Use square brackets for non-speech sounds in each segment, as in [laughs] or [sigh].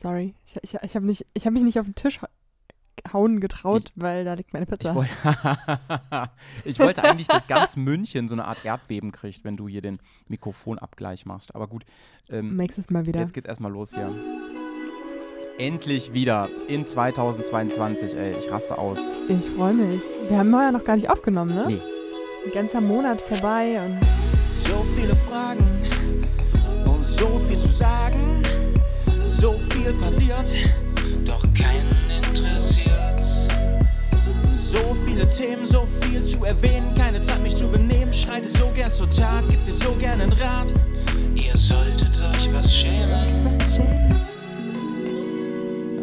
Sorry. Ich, ich, ich habe hab mich nicht auf den Tisch hauen getraut, ich, weil da liegt meine Pizza. Ich, woll [laughs] ich, wollte eigentlich, dass ganz München so eine Art Erdbeben kriegt, wenn du hier den Mikrofonabgleich machst. Aber gut. Ähm, Nächstes Mal wieder. Jetzt geht's erstmal los hier. Endlich wieder in 2022, ey. Ich raste aus. Ich freue mich. Wir haben ja noch gar nicht aufgenommen, ne? Nee. Ein ganzer Monat vorbei und. So viele Fragen und so viel zu sagen. So viel passiert, doch keinen interessiert. So viele Themen, so viel zu erwähnen. Keine Zeit, mich zu benehmen. Schreite so gern zur Tat, gib dir so gern einen Rat. Ihr solltet euch was schämen. Was schämen?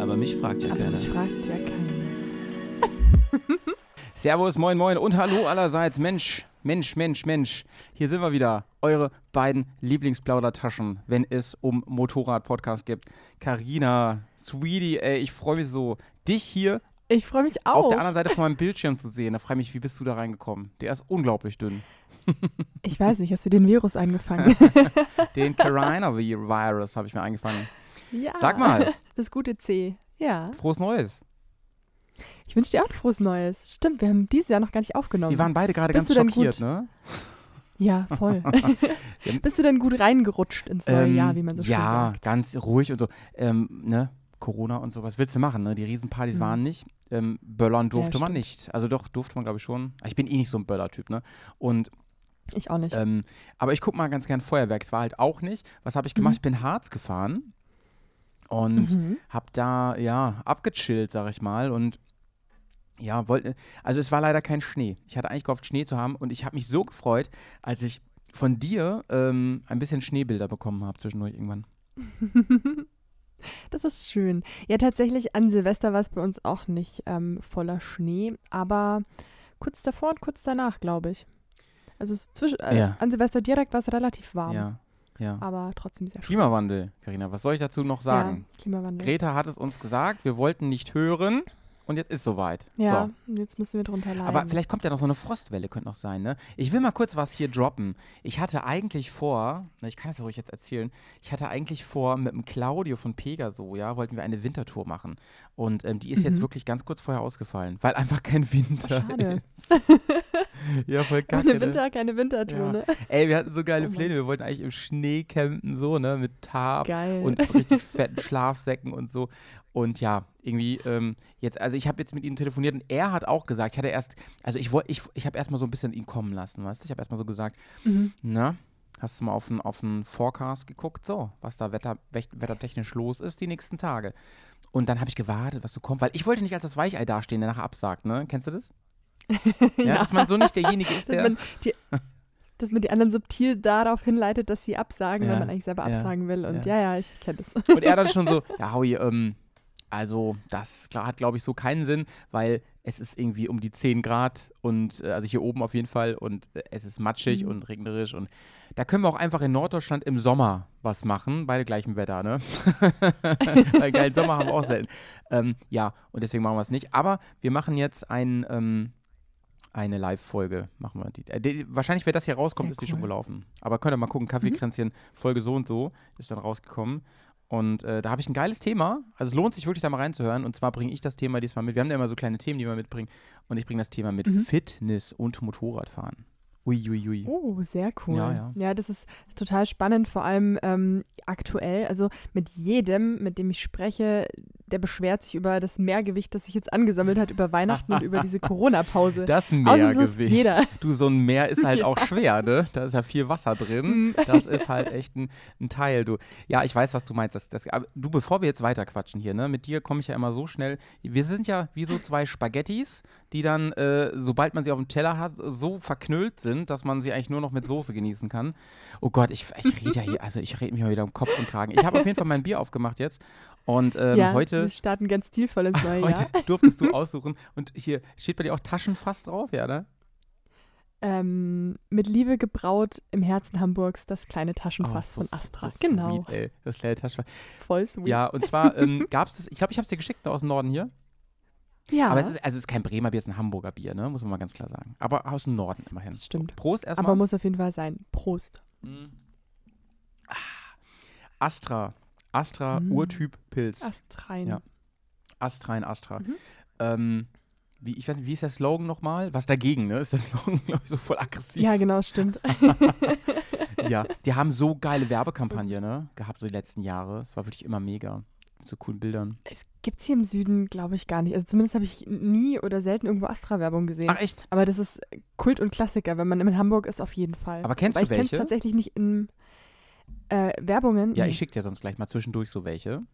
Aber mich fragt ja Aber keiner. Mich fragt ja keiner. [laughs] [laughs] Servus, moin, moin und hallo allerseits. Mensch, Mensch, Mensch, Mensch. Hier sind wir wieder. Eure beiden Lieblingsplaudertaschen, wenn es um Motorrad-Podcast geht. Carina, Sweetie, ey, ich freue mich so, dich hier Ich freue mich auch. auf der anderen Seite von meinem [laughs] Bildschirm zu sehen. Da frage ich mich, wie bist du da reingekommen? Der ist unglaublich dünn. Ich weiß nicht, hast du den Virus eingefangen? [laughs] Den Carina-Virus habe ich mir eingefangen. ja. Sag mal. Das gute C. Ja. Frohes Neues. Ich wünsche dir auch ein frohes Neues. Stimmt, wir haben dieses Jahr noch gar nicht aufgenommen. Wir waren beide gerade ganz schockiert, ne? ja, voll. [laughs] Ja. Bist du denn gut reingerutscht ins neue Ähm, Jahr, wie man so schön Ja, sagt? ganz ruhig und so. Ähm, ne? Corona und so, was willst du machen, ne? Die Riesenpartys Mhm. waren nicht. Ähm, Böllern durfte man stimmt. nicht. Also doch, durfte man, glaube ich, schon. Ich bin eh nicht so ein Böller-Typ, ne? Und, Ich auch nicht. ähm, aber ich gucke mal ganz gern Feuerwerk. Es war halt auch nicht. Was habe ich gemacht? Ich bin Harz gefahren und Mhm. hab da, ja, abgechillt, sag ich mal. Und ja, wollte, also es war leider kein Schnee. Ich hatte eigentlich gehofft, Schnee zu haben und ich habe mich so gefreut, als ich von dir ähm, ein bisschen Schneebilder bekommen habe zwischendurch irgendwann. [laughs] Das ist schön. Ja, tatsächlich an Silvester war es bei uns auch nicht ähm, voller Schnee, aber kurz davor und kurz danach, glaube ich. Also zwischen, äh, Ja. an Silvester direkt war es relativ warm, Ja, ja. aber trotzdem sehr schön. Klimawandel, Karina, was soll ich dazu noch sagen? Ja, Klimawandel. Greta hat es uns gesagt, wir wollten nicht hören und jetzt ist soweit. ja, So. und jetzt müssen wir drunter leiden. Aber vielleicht kommt ja noch so eine Frostwelle, könnte noch sein, ne? Ich will mal kurz was hier droppen. Ich hatte eigentlich vor, na, ich kann es ja ruhig jetzt erzählen, ich hatte eigentlich vor, mit dem Claudio von Pegaso, ja, wollten wir eine Wintertour machen. Und ähm, die ist jetzt Mhm. wirklich ganz kurz vorher ausgefallen, weil einfach kein Winter Schade. ist. [laughs] ja, voll kacke. Ohne ne? Winter keine Wintertour, Ja. ne? Ey, wir hatten so geile Oh. Pläne. Wir wollten eigentlich im Schnee campen, so, ne, mit Tarp Geil. und richtig [laughs] fetten Schlafsäcken und so. Und ja, irgendwie ähm, jetzt, also ich habe jetzt mit ihm telefoniert und er hat auch gesagt, ich hatte erst, also ich wollte, ich, ich habe erstmal so ein bisschen ihn kommen lassen, weißt du? Ich habe erstmal so gesagt, Mhm. na, hast du mal auf den, auf den Forecast geguckt, so, was da wetter, wettertechnisch los ist die nächsten Tage. Und dann habe ich gewartet, was so kommt, weil ich wollte nicht als das Weichei dastehen, der nachher absagt, ne? Kennst du das? [laughs] Ja, dass man so nicht derjenige ist, dass, der. man die, dass man die anderen subtil darauf hinleitet, dass sie absagen, Ja, wenn man eigentlich selber ja, absagen will. Und ja. ja, ja, ich kenne das. Und er dann schon so, ja, Howie, ähm, also das hat, glaube ich, so keinen Sinn, weil es ist irgendwie um die 10 Grad und äh, also hier oben auf jeden Fall und äh, es ist matschig Mhm. und regnerisch und da können wir auch einfach in Norddeutschland im Sommer was machen, bei gleichem Wetter, ne? [laughs] weil geilen Sommer haben wir auch selten. Ähm, ja, und deswegen machen wir es nicht. Aber wir machen jetzt ein, ähm, eine Live-Folge, machen wir die. Äh, die wahrscheinlich, wenn das hier rauskommt, Sehr ist die schon gelaufen. Aber könnt ihr mal gucken, Kaffeekränzchen, Folge so und so ist dann rausgekommen. Und äh, da habe ich ein geiles Thema. Also es lohnt sich wirklich da mal reinzuhören. Und zwar bringe ich das Thema diesmal mit. Wir haben ja immer so kleine Themen, die wir mitbringen. Und ich bringe das Thema mit Mhm. Fitness und Motorradfahren. Uiuiui. Oh, sehr cool. Ja, ja. das ist total spannend, vor allem ähm, aktuell. Also mit jedem, mit dem ich spreche, der beschwert sich über das Mehrgewicht, das sich jetzt angesammelt hat über Weihnachten und über diese [laughs] Corona-Pause. Das Meergewicht. jeder. Du, so ein Meer ist halt [laughs] Ja. auch schwer, ne? Da ist ja viel Wasser drin. Mhm. Das ist halt echt ein, ein Teil, du. Ja, ich weiß, was du meinst. Das, das, aber du, bevor wir jetzt weiterquatschen hier, ne? Mit dir komme ich ja immer so schnell. Wir sind ja wie so zwei Spaghettis, die dann, äh, sobald man sie auf dem Teller hat, so verknüllt sind, dass man sie eigentlich nur noch mit Soße genießen kann. Oh Gott, ich, ich rede ja hier, also ich rede mich mal wieder um Kopf und Kragen. Ich habe auf jeden Fall mein Bier aufgemacht jetzt. Und ähm, ja, heute wir starten ganz stilvoll ins neue Heute Jahr. durftest du [laughs] aussuchen. Und hier steht bei dir auch Taschenfass drauf, ja, ne? Ähm, mit Liebe gebraut im Herzen Hamburgs, das kleine Taschenfass Oh, von so- Astra. so genau, Sweet, ey. Das kleine Taschenfass. voll sweet. Ja, und zwar ähm, [laughs] gab es das, ich glaube, ich habe es dir geschickt aus dem Norden hier. Ja, Aber es ist, also es ist kein Bremer Bier, es ist ein Hamburger Bier, ne? Muss man mal ganz klar sagen. Aber aus dem Norden immerhin. Das stimmt. So, Prost erstmal. aber muss auf jeden Fall sein. Prost. Mm. Ah. Astra. Astra Mm. Urtyp Pilz. Astrein. Ja. Astrein Astra. Mhm. Ähm, wie, ich weiß nicht, wie ist der Slogan nochmal? Was dagegen, ne? Ist der Slogan, [laughs] glaube ich, so voll aggressiv. Ja, genau, stimmt. [laughs] Ja, die haben so geile Werbekampagne, ne? Gehabt so die letzten Jahre. Es war wirklich immer mega. Mit so coolen Bildern. es gibt hier im Süden, glaube ich, gar nicht. Also zumindest habe ich nie oder selten irgendwo Astra-Werbung gesehen. Ach, echt? Aber das ist Kult und Klassiker, wenn man in Hamburg ist, auf jeden Fall. Aber kennst Aber du ich kenne es welche? tatsächlich nicht in äh, Werbungen. Ja, ich schicke dir sonst gleich mal zwischendurch so welche.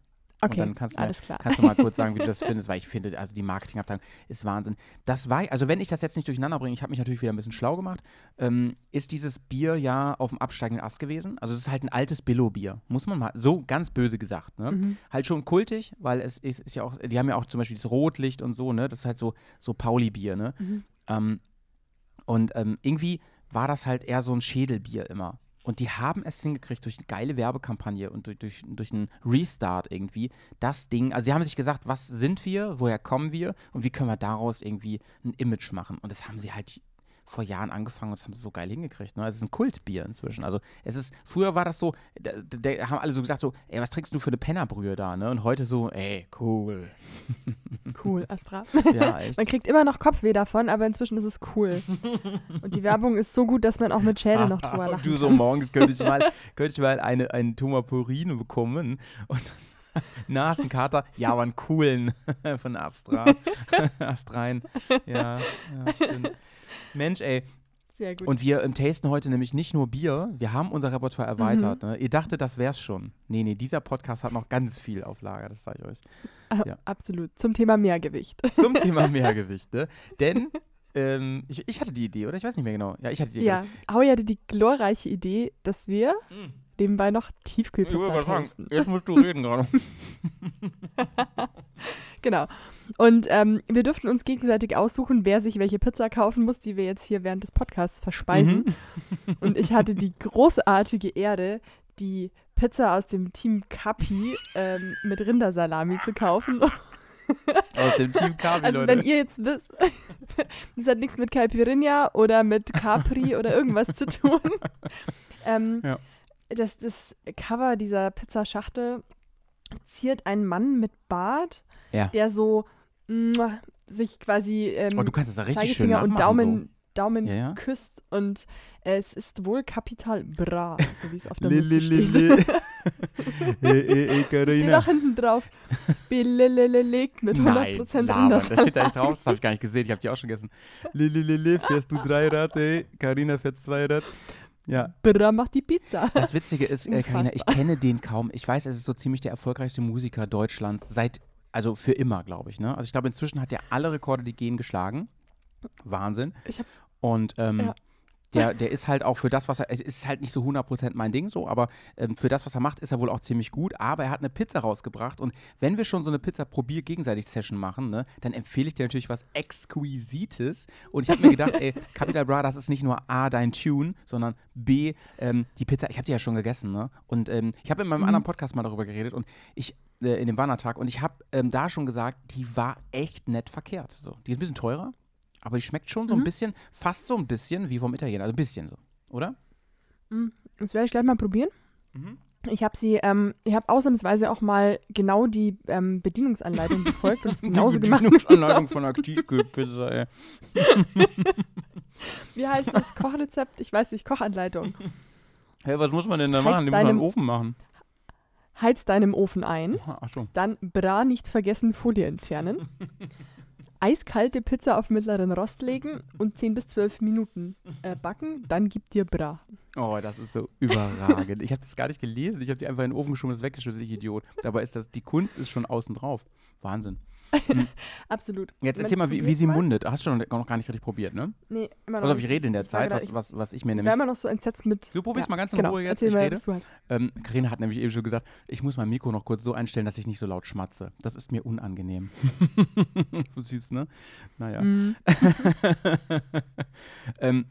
Okay, dann kannst du klar. Kannst du mal kurz sagen, wie du das [laughs] findest, weil ich finde, also die Marketingabteilung ist Wahnsinn. Das war, also wenn ich das jetzt nicht durcheinander bringe, ich habe mich natürlich wieder ein bisschen schlau gemacht, ähm, ist dieses Bier ja auf dem absteigenden Ast gewesen. Also es ist halt ein altes Billo-Bier, muss man mal, so ganz böse gesagt, ne? Mhm. Halt schon kultig, weil es ist, ist ja auch, die haben ja auch zum Beispiel das Rotlicht und so, ne? Das ist halt so, so Pauli-Bier, ne? Mhm. Ähm, und ähm, irgendwie war das halt eher so ein Schädelbier immer. Und die haben es hingekriegt durch eine geile Werbekampagne und durch, durch, durch einen Restart irgendwie, das Ding, also sie haben sich gesagt, was sind wir, woher kommen wir und wie können wir daraus irgendwie ein Image machen. Und das haben sie halt vor Jahren angefangen und das haben sie so geil hingekriegt. Ne? Es ist ein Kultbier inzwischen. Also es ist, früher war das so, da, da haben alle so gesagt so, ey, was trinkst du für eine Pennerbrühe da, ne? Und heute so, ey, cool. [laughs] Cool, Astra. Ja, echt. Man kriegt immer noch Kopfweh davon, aber inzwischen ist es cool. Und die Werbung ist so gut, dass man auch mit Schädel noch drüber [laughs] Und du so morgens könnte ich mal, könnte ich mal eine, eine Tomapurine bekommen und [laughs] Nasenkater, ja, aber einen coolen von Astra. Astrein. Ja, ja, stimmt. Mensch, ey. Sehr gut. Und wir ähm, tasten heute nämlich nicht nur Bier, wir haben unser Repertoire erweitert. Mhm. Ne? Ihr dachtet, das wär's schon. Nee, nee, dieser Podcast hat noch ganz viel auf Lager, das sage ich euch. Ah, ja. Absolut. Zum Thema Mehrgewicht. Zum Thema [laughs] Mehrgewicht, ne? Denn ähm, ich, ich hatte die Idee, oder? Ich weiß nicht mehr genau. Ja, ich hatte die Idee. Ja, Aoi hatte die glorreiche Idee, dass wir Hm. nebenbei noch Tiefkühlpizza testen. jetzt musst du reden gerade. [laughs] Genau. Und ähm, wir durften uns gegenseitig aussuchen, wer sich welche Pizza kaufen muss, die wir jetzt hier während des Podcasts verspeisen. Mhm. Und ich hatte die großartige Ehre, die Pizza aus dem Team Capi ähm, mit Rindersalami zu kaufen. Aus dem Team Kabi, Also Leute. wenn ihr jetzt wisst, [laughs] das hat nichts mit Caipirinha oder mit Capri oder irgendwas zu tun. Ähm, Ja. das, das Cover dieser Pizzaschachtel ziert ein Mann mit Bart, Ja. der so mua, sich quasi ähm, oh, du kannst das richtig schön und. Daumen, Daumen Ja, ja. küsst und äh, es ist wohl Kapital Bra, so wie es auf So. der Mütze steht. li. Ey, ey, ey, Steht auch hinten drauf. Belelelelegt mit 100% Nein. Rindersalami. das steht da echt drauf. Das habe ich gar nicht gesehen. Ich habe die auch schon gegessen. Lililili, fährst du Dreirad, ey. Carina fährt Zweirad. Ja. Bra macht die Pizza. Das Witzige ist, äh, Carina, ich kenne den kaum. Ich weiß, es ist so ziemlich der erfolgreichste Musiker Deutschlands seit, also für immer, glaube ich. Ne? Also ich glaube, inzwischen hat er alle Rekorde, die gehen, geschlagen. Wahnsinn. Ich hab- Und ähm, Ja. Der, der ist halt auch für das, was er, es ist halt nicht so 100% mein Ding so, aber ähm, für das, was er macht, ist er wohl auch ziemlich gut. Aber er hat eine Pizza rausgebracht und wenn wir schon so eine Pizza-Probier-gegenseitig-Session machen, ne, dann empfehle ich dir natürlich was Exquisites. Und ich habe mir gedacht, ey, [laughs] Capital Bra, das ist nicht nur A, dein Tune, sondern B, ähm, die Pizza, ich habe die ja schon gegessen, ne? Und ähm, ich habe in meinem Mhm. anderen Podcast mal darüber geredet und ich, äh, in dem Wandertag, und ich habe ähm, da schon gesagt, die war echt nett verkehrt. So. Die ist ein bisschen teurer, aber die schmeckt schon so ein Mhm. bisschen, fast so ein bisschen wie vom Italiener. Also ein bisschen so, oder? Mm, Das werde ich gleich mal probieren. Mhm. Ich habe sie, ähm, ich habe ausnahmsweise auch mal genau die ähm, Bedienungsanleitung [laughs] befolgt und es genauso die gemacht. Bedienungsanleitung [laughs] von Aktivkühlpizza, ey. [laughs] Wie heißt das Kochrezept? Ich weiß nicht, Kochanleitung. Hey, was muss man denn da machen? Die muss man im Ofen machen. Heiz deinem Ofen ein, Ach so. dann Bra nicht vergessen, Folie entfernen. Eiskalte Pizza auf mittleren Rost legen und 10 bis 12 Minuten äh, backen, dann gibt dir Bra. Oh, das ist so überragend. Ich habe das gar nicht gelesen. Ich habe die einfach in den Ofen geschoben, ist weggeschmissen, ich Idiot. Dabei ist das, die Kunst ist schon außen drauf. Wahnsinn. [laughs] Absolut. Jetzt erzähl mal, wie, wie sie mal. mundet. Hast du schon noch gar nicht richtig probiert, ne? Nee, immer noch. Also ich rede in der Zeit, was, ich- was, was ich mir Ich nämlich war immer noch so entsetzt mit. Du probierst mal ganz in genau. Ruhe jetzt, Erzähl ich mal, rede. du hast. Ähm, Karina hat nämlich eben schon gesagt, ich muss mein Mikro noch kurz so einstellen, dass ich nicht so laut schmatze. Das ist mir unangenehm. [laughs] du siehst, ne? Naja. Mm. [laughs] ähm,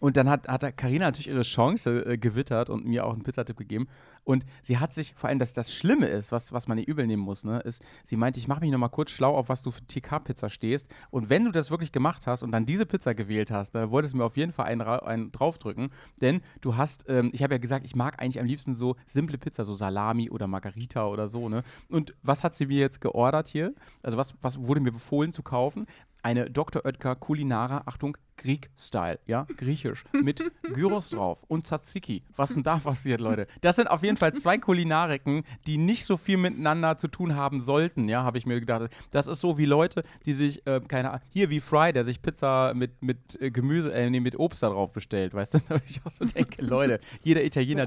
Und dann hat, hat Carina natürlich ihre Chance äh, gewittert und mir auch einen Pizzatipp gegeben. Und sie hat sich, vor allem, dass das Schlimme ist, was, was man ihr übel nehmen muss, ne, ist, sie meinte, ich mache mich nochmal kurz schlau, auf was du für TK-Pizza stehst. Und wenn du das wirklich gemacht hast und dann diese Pizza gewählt hast, dann wolltest du mir auf jeden Fall einen, einen draufdrücken. Denn du hast, ähm, ich habe ja gesagt, ich mag eigentlich am liebsten so simple Pizza, so Salami oder Margarita oder so, ne? Und was hat sie mir jetzt geordert hier? Also was, was wurde mir befohlen zu kaufen? Eine Dr. Oetker Kulinara, Achtung, Greek-Style, ja, griechisch, [laughs] mit Gyros drauf und Tzatziki. Was denn da [laughs] passiert, Leute? Das sind auf jeden Fall zwei Kulinariken, die nicht so viel miteinander zu tun haben sollten, ja, habe ich mir gedacht. Das ist so wie Leute, die sich, äh, keine Ahnung, hier wie Fry, der sich Pizza mit, mit äh, Gemüse, äh, nee, mit Obst da drauf bestellt, weißt du? [laughs] Da ich auch so denke, Leute, jeder Italiener,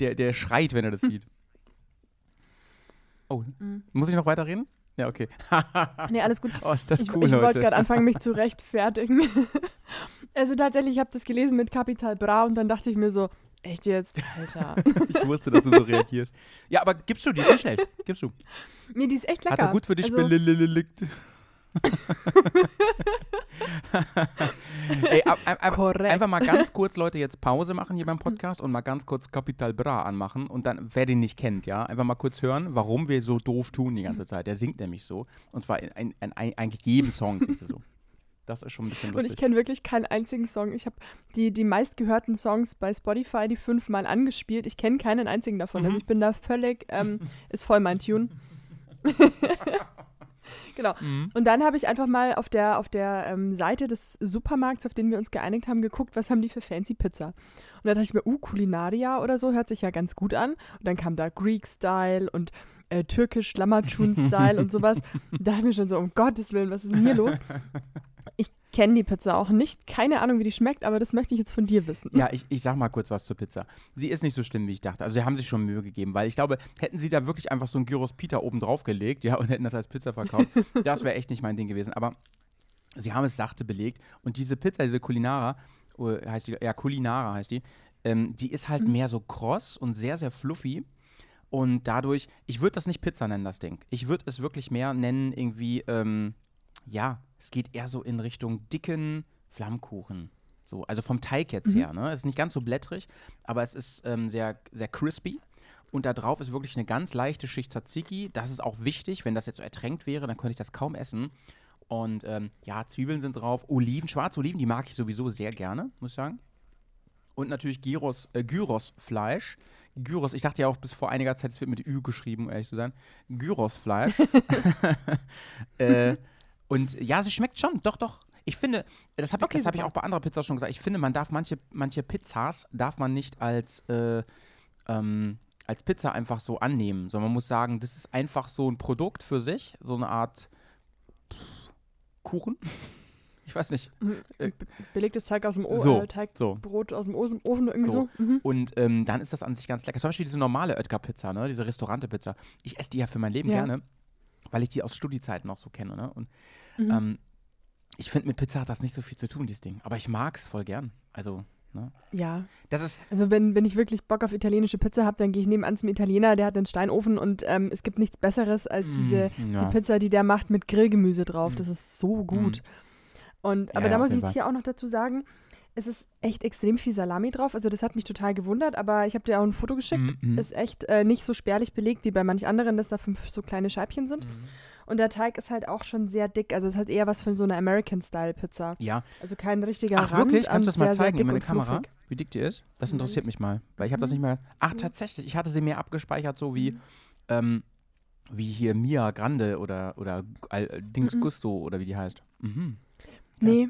der, der schreit, wenn er das sieht. Oh, mhm. muss ich noch weiterreden? Ja, okay. [laughs] nee, alles gut. Oh, ist das cool, Ich, ich wollte gerade anfangen, mich [laughs] zu rechtfertigen. [laughs] also tatsächlich, ich habe das gelesen mit Capital Bra und dann dachte ich mir so, echt jetzt? Alter. ich wusste, dass du so reagierst. Ja, aber gibst du, die ist nicht schlecht. Gibst du. Nee, die ist echt lecker. Hat er gut für dich also, [laughs] Ey, ab, ab, ab, einfach mal ganz kurz, Leute, jetzt Pause machen hier beim Podcast und mal ganz kurz Capital Bra anmachen und dann, wer den nicht kennt, ja, einfach mal kurz hören, warum wir so doof tun die ganze Zeit. Der singt nämlich so. Und zwar in, in, in, in eigentlich jedem Song singt er so. Das ist schon ein bisschen lustig. Und ich kenne wirklich keinen einzigen Song. Ich habe die, die meistgehörten Songs bei Spotify, die fünfmal angespielt. Ich kenne keinen einzigen davon. Also mhm. Ich bin da völlig, ähm, ist voll mein Tune. [laughs] [laughs] Genau. Mhm. Und dann habe ich einfach mal auf der, auf der ähm, Seite des Supermarkts, auf den wir uns geeinigt haben, geguckt, was haben die für fancy Pizza. Und da dachte ich mir, uh, Kulinaria oder so, hört sich ja ganz gut an. Und dann kam da Greek-Style und äh, türkisch Lammertschun-Style und sowas. [laughs] Da dachte ich mir schon so, um Gottes Willen, was ist denn hier los? [laughs] Ich kenne die Pizza auch nicht. Keine Ahnung, wie die schmeckt, aber das möchte ich jetzt von dir wissen. Ja, ich, ich sag mal kurz was zur Pizza. Sie ist nicht so schlimm, wie ich dachte. Also, sie haben sich schon Mühe gegeben, weil ich glaube, hätten sie da wirklich einfach so ein Gyros Pita oben drauf gelegt, ja, und hätten das als Pizza verkauft, [laughs] das wäre echt nicht mein Ding gewesen. Aber sie haben es sachte belegt und diese Pizza, diese Kulinara, oh, heißt die, ja, Kulinara heißt die, ähm, die ist halt mhm. mehr so kross und sehr, sehr fluffy. Und dadurch, ich würde das nicht Pizza nennen, das Ding. Ich würde es wirklich mehr nennen, irgendwie, ähm, ja, es geht eher so in Richtung dicken Flammkuchen. So, also vom Teig jetzt mhm. her. Ne? Es ist nicht ganz so blättrig, aber es ist ähm, sehr, sehr crispy. Und da drauf ist wirklich eine ganz leichte Schicht Tzatziki. Das ist auch wichtig. Wenn das jetzt so ertränkt wäre, dann könnte ich das kaum essen. Und ähm, ja, Zwiebeln sind drauf. Oliven, schwarze Oliven, die mag ich sowieso sehr gerne, muss ich sagen. Und natürlich Gyros, äh, Gyros-Fleisch. Gyros, ich dachte ja auch bis vor einiger Zeit, es wird mit Ü geschrieben, um ehrlich zu sein. Gyros-Fleisch. [laughs] [laughs] äh, und ja, sie schmeckt schon, doch, doch. Ich finde, das habe ich, okay, hab ich auch bei anderer Pizza schon gesagt, ich finde, man darf manche, manche Pizzas darf man nicht als, äh, ähm, als Pizza einfach so annehmen, sondern man muss sagen, das ist einfach so ein Produkt für sich, so eine Art pff, Kuchen. [laughs] Ich weiß nicht. Mhm. Äh, belegtes Teig aus dem Ofen, so, äh, Teigbrot so. aus dem Ofen, irgendwie so. so. Mhm. Und ähm, dann ist das an sich ganz lecker. Zum Beispiel diese normale Oetker-Pizza, ne? diese Restaurante-Pizza. Ich esse die ja für mein Leben ja. gerne weil ich die aus Studiezeiten noch so kenne. Ne? Und mhm. ähm, ich finde, mit Pizza hat das nicht so viel zu tun, dieses Ding. Aber ich mag es voll gern. Also, ne? Ja. Das ist also, wenn, wenn ich wirklich Bock auf italienische Pizza habe, dann gehe ich nebenan zum Italiener, der hat einen Steinofen und ähm, es gibt nichts Besseres als mm, diese ja. die Pizza, die der macht mit Grillgemüse drauf. Mm. Das ist so gut. Mm. Und, aber ja, da muss ich jetzt hier auch noch dazu sagen, es ist echt extrem viel Salami drauf. Also das hat mich total gewundert, aber ich habe dir auch ein Foto geschickt. Mm -hmm. Ist echt äh, nicht so spärlich belegt wie bei manch anderen, dass da fünf so kleine Scheibchen sind. Mm. Und der Teig ist halt auch schon sehr dick. Also es hat eher was von so einer American-Style-Pizza. Ja. Also kein richtiger Ach Rand, wirklich? Kannst du das mal sehr, zeigen sehr in meine Kamera? Wie dick die ist? Das interessiert Moment. mich mal. Weil ich habe das nicht mehr... Ach, mhm. tatsächlich. Ich hatte sie mehr abgespeichert, so wie... Mhm. Ähm, wie hier Mia Grande oder, oder äh, Dings mhm. Gusto oder wie die heißt. Mhm. Okay. Nee,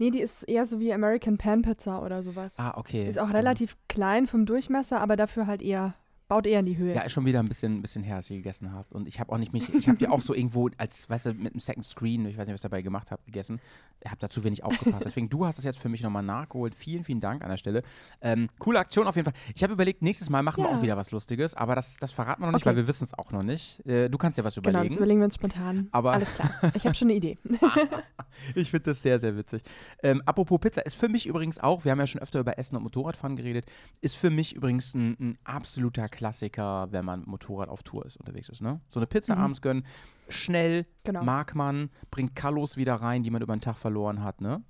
Nee, die ist eher so wie American Pan Pizza oder sowas. Ah, okay. Ist auch relativ mhm. klein vom Durchmesser, aber dafür halt eher baut eher in die Höhe. Ja, ist schon wieder ein bisschen, ein bisschen her, als ich gegessen habe. Und ich habe auch nicht mich, ich habe die auch so irgendwo als, weißt du, mit einem Second Screen, ich weiß nicht, was ich dabei gemacht habe, gegessen. Ich habe da zu wenig aufgepasst. Deswegen, du hast es jetzt für mich nochmal nachgeholt. Vielen, vielen Dank an der Stelle. Ähm, coole Aktion auf jeden Fall. Ich habe überlegt, nächstes Mal machen ja. wir auch wieder was Lustiges, aber das, das verraten wir noch nicht, okay. weil wir wissen es auch noch nicht. Äh, du kannst ja was überlegen. Genau, das überlegen wir uns spontan. Aber Alles klar. Ich habe schon eine Idee. [laughs] [laughs] ich finde das sehr, sehr witzig. Ähm, apropos Pizza, ist für mich übrigens auch, wir haben ja schon öfter über Essen und Motorradfahren geredet, ist für mich übrigens ein, ein absoluter Klassiker, wenn man Motorrad auf Tour ist, unterwegs ist. Ne? So eine Pizza mhm. abends gönnen, schnell, genau. mag man, bringt Kallos wieder rein, die man über den Tag verloren hat. Ne?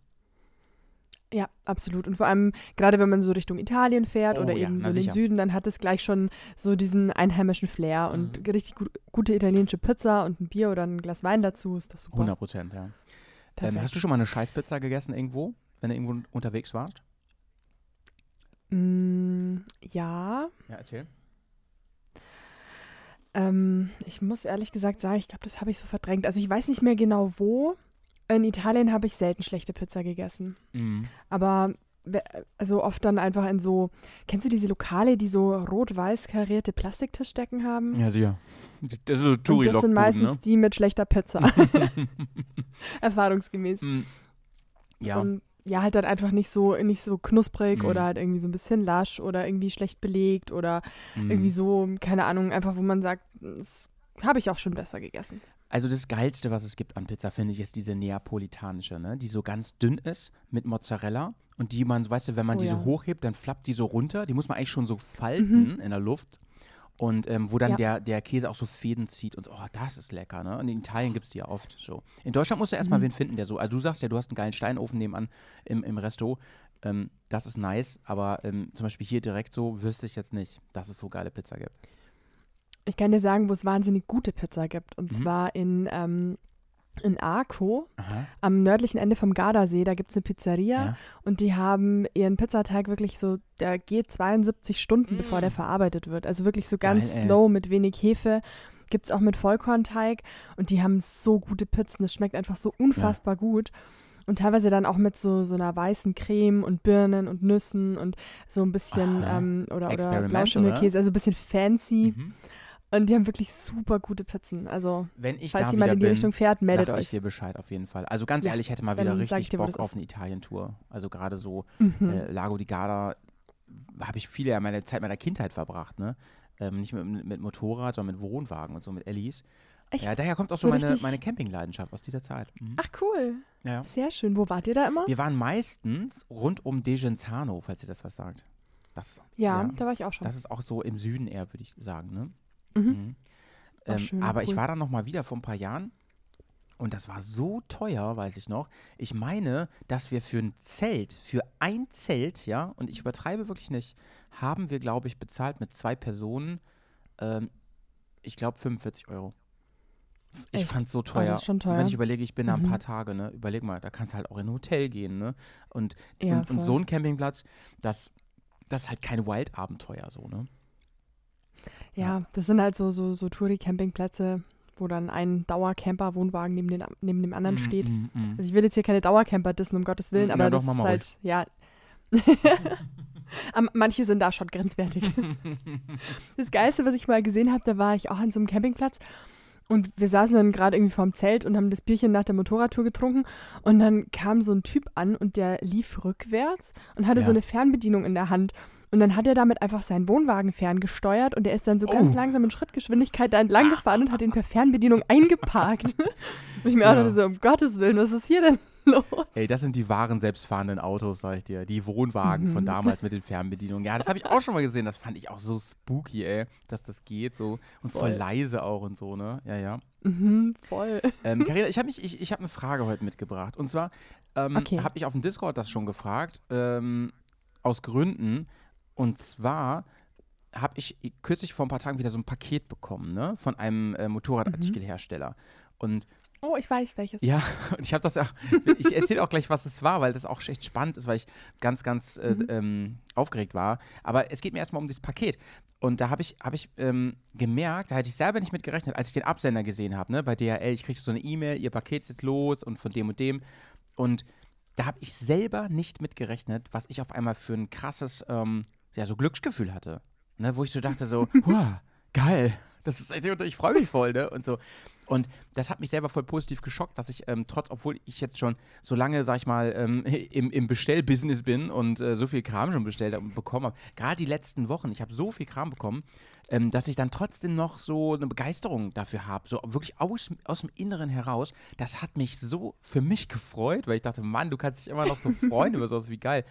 Ja, absolut. Und vor allem, gerade wenn man so Richtung Italien fährt oh, oder ja, eben so in den Süden, dann hat es gleich schon so diesen einheimischen Flair und mhm. richtig gut, gute italienische Pizza und ein Bier oder ein Glas Wein dazu ist das super. 100 Prozent, ja. Ähm, hast du schon mal eine Scheißpizza gegessen irgendwo, wenn du irgendwo unterwegs warst? Mm, ja. Ja, erzähl. Ähm, ich muss ehrlich gesagt sagen, ich glaube, das habe ich so verdrängt. Also ich weiß nicht mehr genau wo. In Italien habe ich selten schlechte Pizza gegessen. Mhm. Aber also oft dann einfach in so, kennst du diese Lokale, die so rot-weiß karierte Plastiktischdecken haben? Ja, sicher. Das, ist so Touri das sind meistens ne? die mit schlechter Pizza. [laughs] [laughs] Erfahrungsgemäß. Mhm. Ja. Und ja, halt dann einfach nicht so, nicht so knusprig mhm. oder halt irgendwie so ein bisschen lasch oder irgendwie schlecht belegt oder mhm. irgendwie so, keine Ahnung, einfach wo man sagt, das habe ich auch schon besser gegessen. Also das Geilste, was es gibt an Pizza, finde ich, ist diese neapolitanische, ne? die so ganz dünn ist mit Mozzarella und die man, weißt du, wenn man oh, die ja. so hochhebt, dann flappt die so runter. Die muss man eigentlich schon so falten mhm. in der Luft. Und ähm, wo dann ja. der, der Käse auch so Fäden zieht und oh, das ist lecker, ne? Und in Italien gibt es die ja oft so. In Deutschland musst du erstmal mhm. wen finden, der so, also du sagst ja, du hast einen geilen Steinofen nebenan im, im Resto. Ähm, das ist nice, aber ähm, zum Beispiel hier direkt so wüsste ich jetzt nicht, dass es so geile Pizza gibt. Ich kann dir sagen, wo es wahnsinnig gute Pizza gibt. Und mhm. zwar in, ähm, in Arco, Aha. am nördlichen Ende vom Gardasee. Da gibt es eine Pizzeria ja. und die haben ihren Pizzateig wirklich so, der geht 72 Stunden, mm. bevor der verarbeitet wird. Also wirklich so ganz Geil, slow mit wenig Hefe. Gibt es auch mit Vollkornteig und die haben so gute Pizzen. Das schmeckt einfach so unfassbar ja. gut. Und teilweise dann auch mit so, so einer weißen Creme und Birnen und Nüssen und so ein bisschen ähm, oder, oder Blauschimmelkäse, also ein bisschen fancy. Mhm. Und die haben wirklich super gute Pizzen. Also, Wenn ich falls da jemand in die bin, Richtung fährt, meldet sag euch. ich dir Bescheid auf jeden Fall. Also ganz ja, ehrlich, ich hätte mal wieder richtig Bock auf eine Italien-Tour. Also gerade so mhm. äh, Lago di Garda habe ich viele ja meine Zeit meiner Kindheit verbracht, ne? Ähm, nicht mit, mit Motorrad, sondern mit Wohnwagen und so, mit Ellis. Echt? Ja, daher kommt auch so, so meine, meine Campingleidenschaft aus dieser Zeit. Mhm. Ach, cool. Ja. Sehr schön. Wo wart ihr da immer? Wir waren meistens rund um Degenzano, falls ihr das was sagt. Das, ja, ja, da war ich auch schon. Das ist auch so im Süden eher, würde ich sagen, ne? Mhm. mhm. Ähm, schön, aber cool. ich war dann noch mal wieder vor ein paar Jahren und das war so teuer, weiß ich noch. Ich meine, dass wir für ein Zelt, für ein Zelt, ja, und ich übertreibe wirklich nicht, haben wir, glaube ich, bezahlt mit zwei Personen, ähm, ich glaube 45 Euro. Ich fand es so teuer. Oh, das ist schon teuer. wenn ich überlege, ich bin da ein paar mhm. Tage, ne, überleg mal, da kannst du halt auch in ein Hotel gehen, ne? Und, ja, und, und, so ein Campingplatz, das, das ist halt kein Wild-Abenteuer so, ne? Ja, das sind halt so, so, so Touri-Campingplätze, wo dann ein Dauercamper-Wohnwagen neben, den, neben dem anderen mm, steht. Mm, mm. Also ich will jetzt hier keine Dauercamper dissen, um Gottes Willen, aber ja, das doch, ist halt, ja. Manche sind da schon grenzwertig. [laughs] das Geilste, was ich mal gesehen habe, da war ich auch an so einem Campingplatz und wir saßen dann gerade irgendwie vorm Zelt und haben das Bierchen nach der Motorradtour getrunken. Und dann kam so ein Typ an und der lief rückwärts und hatte ja. so eine Fernbedienung in der Hand. Und dann hat er damit einfach seinen Wohnwagen ferngesteuert und er ist dann so oh. ganz langsam in Schrittgeschwindigkeit da entlang gefahren und hat ihn per Fernbedienung eingeparkt. [laughs] und ich mir ja. auch dachte so, um Gottes Willen, was ist hier denn [laughs] los? Ey, das sind die wahren selbstfahrenden Autos, sag ich dir. Die Wohnwagen mhm. von damals mit den [laughs] Fernbedienungen. Ja, das habe ich auch schon mal gesehen. Das fand ich auch so spooky, ey, dass das geht so. Und voll, voll leise auch und so, ne? Ja, ja. Mhm, voll. Ähm, Carina, ich habe ich, ich hab eine Frage heute mitgebracht. Und zwar ähm, okay. habe ich auf dem Discord das schon gefragt. Ähm, aus Gründen, und zwar habe ich kürzlich vor ein paar Tagen wieder so ein Paket bekommen, ne? Von einem äh, Motorradartikelhersteller. Und Oh, ich weiß welches. Ja, [laughs] und ich habe das auch, ich erzähle auch gleich, was es war, weil das auch echt spannend ist, weil ich ganz, ganz äh, mhm. ähm, aufgeregt war. Aber es geht mir erstmal um dieses Paket. Und da habe ich, hab ich ähm, gemerkt, da hätte ich selber nicht mit gerechnet, als ich den Absender gesehen habe, ne, bei DHL, ich kriege so eine E-Mail, ihr Paket ist jetzt los und von dem und dem. Und da habe ich selber nicht mit gerechnet, was ich auf einmal für ein krasses ähm, ja, so Glücksgefühl hatte. Ne, wo ich so dachte, so, [laughs] wow, geil, das ist, ich freue mich voll, ne? Und so. Und das hat mich selber voll positiv geschockt, dass ich ähm, trotz, obwohl ich jetzt schon so lange, sag ich mal, ähm, [laughs] im, im Bestellbusiness bin und äh, so viel Kram schon bestellt und bekommen habe, gerade die letzten Wochen, ich habe so viel Kram bekommen, ähm, dass ich dann trotzdem noch so eine Begeisterung dafür habe, so wirklich aus, aus dem Inneren heraus. Das hat mich so für mich gefreut, weil ich dachte, Mann, du kannst dich immer noch so freuen [laughs] über sowas, wie geil.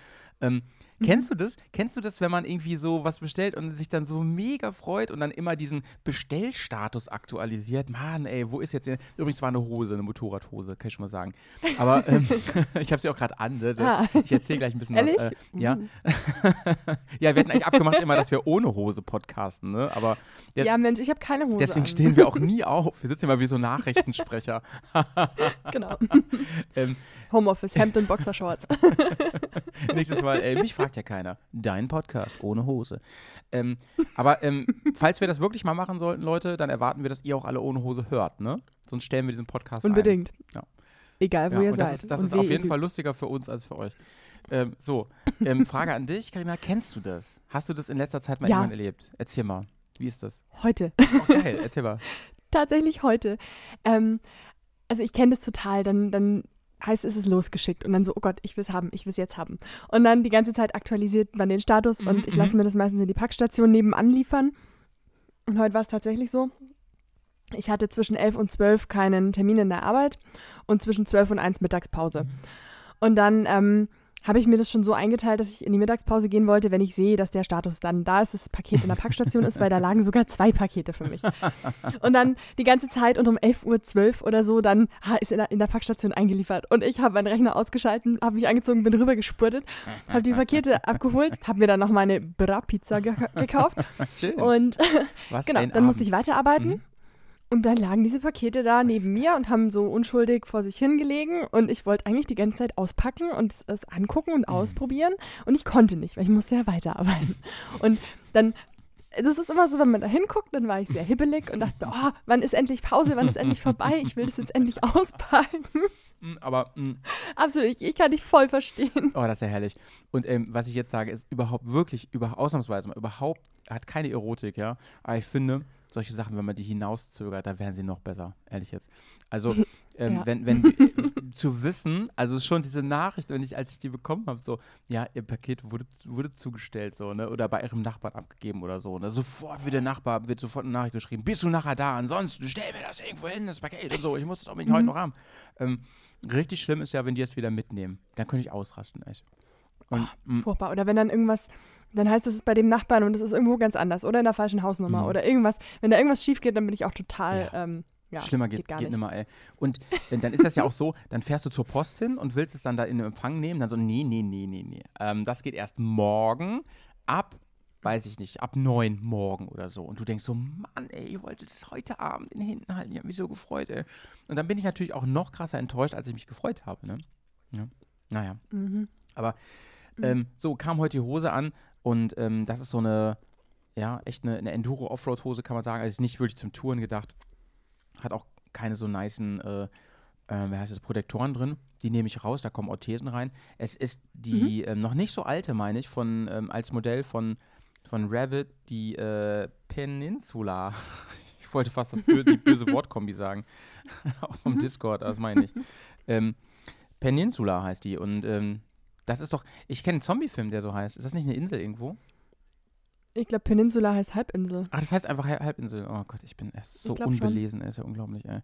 [laughs] Kennst du das? Kennst du das, wenn man irgendwie so was bestellt und sich dann so mega freut und dann immer diesen Bestellstatus aktualisiert? Mann, ey, wo ist jetzt. Übrigens war eine Hose, eine Motorradhose, kann ich schon mal sagen. Aber [laughs] ähm, [laughs] ich habe sie auch gerade an. Ne? Ah. Ich erzähle gleich ein bisschen Ehrlich? was. Äh, ja. Mhm. ja, wir hatten eigentlich abgemacht immer, dass wir ohne Hose podcasten, ne? Aber. Der, ja, Mensch, ich habe keine Hose. Deswegen an. stehen wir auch nie auf. Wir sitzen immer wie so Nachrichtensprecher. genau. ähm, Homeoffice, Hemd und Boxershorts. Nächstes Mal, ey, mich fragt ja keiner. Dein Podcast ohne Hose. Ähm, aber ähm, [laughs] falls wir das wirklich mal machen sollten, Leute, dann erwarten wir, dass ihr auch alle ohne Hose hört, ne? Sonst stellen wir diesen Podcast Unbedingt. ein. Ja. Egal, wo ja, ihr das seid. Ist, das ist auf jeden Fall lustiger für uns als für euch. Ähm, so, ähm, Frage an dich, Karina, kennst du das? Hast du das in letzter Zeit mal ja. irgendwann erlebt? Erzähl mal. Wie ist das? Heute. Oh, geil, erzähl mal. [laughs] Tatsächlich heute. Ähm, also ich kenne das total. Dann, dann heißt es ist losgeschickt und dann so, oh Gott, ich will es haben, ich will es jetzt haben. Und dann die ganze Zeit aktualisiert man den Status mhm, und ich lasse mhm. mir das meistens in die Packstation nebenan liefern. Und heute war es tatsächlich so. Ich hatte zwischen 11 und 12 keinen Termin in der Arbeit und zwischen 12 und 1 Mittagspause. Mhm. Und dann ähm, habe ich mir das schon so eingeteilt, dass ich in die Mittagspause gehen wollte, wenn ich sehe, dass der Status dann da ist, dass das Paket in der Packstation ist, weil da lagen sogar zwei Pakete für mich. Und dann die ganze Zeit und um 11.12 Uhr oder so, dann ha, ist in der, in der Packstation eingeliefert. Und ich habe meinen Rechner ausgeschalten, habe mich angezogen, bin rüber gespurtet, habe die Pakete abgeholt, habe mir dann noch meine Bra-Pizza ge gekauft. [laughs] Schön. Und [laughs] genau, dann musste ich weiterarbeiten. Mhm. Und dann lagen diese Pakete da neben mir und haben so unschuldig vor sich hingelegen. Und ich wollte eigentlich die ganze Zeit auspacken und es angucken und mhm. ausprobieren. Und ich konnte nicht, weil ich musste ja weiterarbeiten. [laughs] Und dann, das ist immer so, wenn man da hinguckt, dann war ich sehr hibbelig und dachte, oh, wann ist endlich Pause, wann ist endlich vorbei? Ich will das jetzt endlich [laughs] auspacken. Mm, aber mh. Absolut, ich, ich, kann dich voll verstehen. Oh, das ist ja herrlich. Und ähm, was ich jetzt sage, ist überhaupt wirklich, über, ausnahmsweise mal, überhaupt, hat keine Erotik, ja. Aber ich finde, solche Sachen, wenn man die hinauszögert, da wären sie noch besser, ehrlich jetzt. Also, [laughs] ähm, ja. wenn, wenn äh, zu wissen, also schon diese Nachricht, wenn ich, als ich die bekommen habe, so, ja, ihr Paket wurde, wurde zugestellt, so, ne, oder bei ihrem Nachbarn abgegeben oder so, ne, sofort wird der Nachbar, wird sofort eine Nachricht geschrieben, bist du nachher da, ansonsten stell mir das irgendwo hin, das Paket und so, ich muss das unbedingt mhm. heute noch haben. Ähm, richtig schlimm ist ja, wenn die es wieder mitnehmen, dann könnte ich ausrasten, echt. Und, oh, furchtbar. Oder wenn dann irgendwas, dann heißt es bei dem Nachbarn und es ist irgendwo ganz anders oder in der falschen Hausnummer mhm. oder irgendwas. Wenn da irgendwas schief geht, dann bin ich auch total. Ja. Ähm, ja, Schlimmer geht, geht, gar geht nicht. nimmer, ey. Und dann ist das ja auch so, dann fährst du zur Post hin und willst es dann da in den Empfang nehmen, dann so, nee, nee, nee, nee, nee. Ähm, das geht erst morgen ab, weiß ich nicht, ab neun morgen oder so. Und du denkst so, Mann, ey, ich wollte das heute Abend in den Händen halten, ich habe mich so gefreut, ey. Und dann bin ich natürlich auch noch krasser enttäuscht, als ich mich gefreut habe, ne? Ja. Naja. Mhm. Aber mhm. ähm, so kam heute die Hose an und ähm, das ist so eine, ja, echt eine, eine Enduro-Offroad-Hose, kann man sagen. Also ist nicht wirklich zum Touren gedacht. Hat auch keine so niceen, äh, äh, wie heißt das, Protektoren drin. Die nehme ich raus, da kommen Orthesen rein. Es ist die mhm. ähm, noch nicht so alte, meine ich, von, ähm, als Modell von, von Revit, die äh, Peninsula. [laughs] ich wollte fast das bö die böse [laughs] Wortkombi sagen. [laughs] auch vom mhm. Discord, das meine ich. Ähm, Peninsula heißt die und ähm, das ist doch, ich kenne einen Zombie-Film, der so heißt. Ist das nicht eine Insel irgendwo? Ich glaube, Peninsula heißt Halbinsel. Ach, das heißt einfach Halbinsel. Oh Gott, ich bin erst so unbelesen, schon. ist ja unglaublich, ey.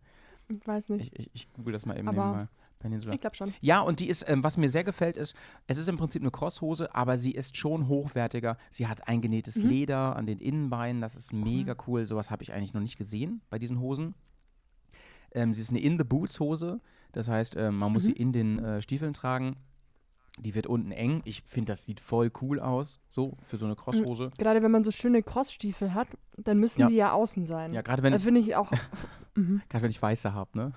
Ich weiß nicht. Ich, ich, ich google das mal eben aber nebenbei. Peninsula. Ich glaube schon. Ja, und die ist, ähm, was mir sehr gefällt, ist, es ist im Prinzip eine Crosshose, aber sie ist schon hochwertiger. Sie hat eingenähtes mhm. Leder an den Innenbeinen, das ist mega cool. cool. Sowas habe ich eigentlich noch nicht gesehen bei diesen Hosen. Ähm, sie ist eine In-the-Boots-Hose, das heißt, ähm, man muss mhm. sie in den äh, Stiefeln tragen. Die wird unten eng. Ich finde, das sieht voll cool aus, so für so eine Crosshose. Gerade wenn man so schöne Crossstiefel hat, dann müssen ja. die ja außen sein. Ja, gerade wenn das finde ich auch. [laughs] mhm. Gerade wenn ich weiße habe, ne?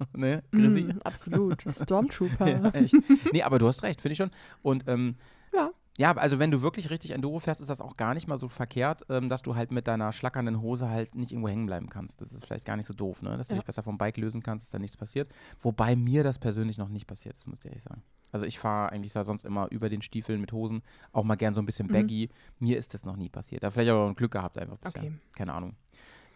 [laughs] ne, Mm, absolut. [laughs] Stormtrooper. ja, echt. Nee, aber du hast recht, finde ich schon. Und ähm, ja. Ja, also wenn du wirklich richtig Enduro fährst, ist das auch gar nicht mal so verkehrt, ähm, dass du halt mit deiner schlackernden Hose halt nicht irgendwo hängen bleiben kannst. Das ist vielleicht gar nicht so doof, ne? Dass du ja. dich besser vom Bike lösen kannst, dass da nichts passiert. Wobei mir das persönlich noch nicht passiert ist, muss ich ehrlich sagen. Also ich fahre eigentlich da sonst immer über den Stiefeln mit Hosen, auch mal gern so ein bisschen mhm. baggy. Mir ist das noch nie passiert. Da vielleicht aber ein Glück gehabt einfach bisher. Okay. Keine Ahnung.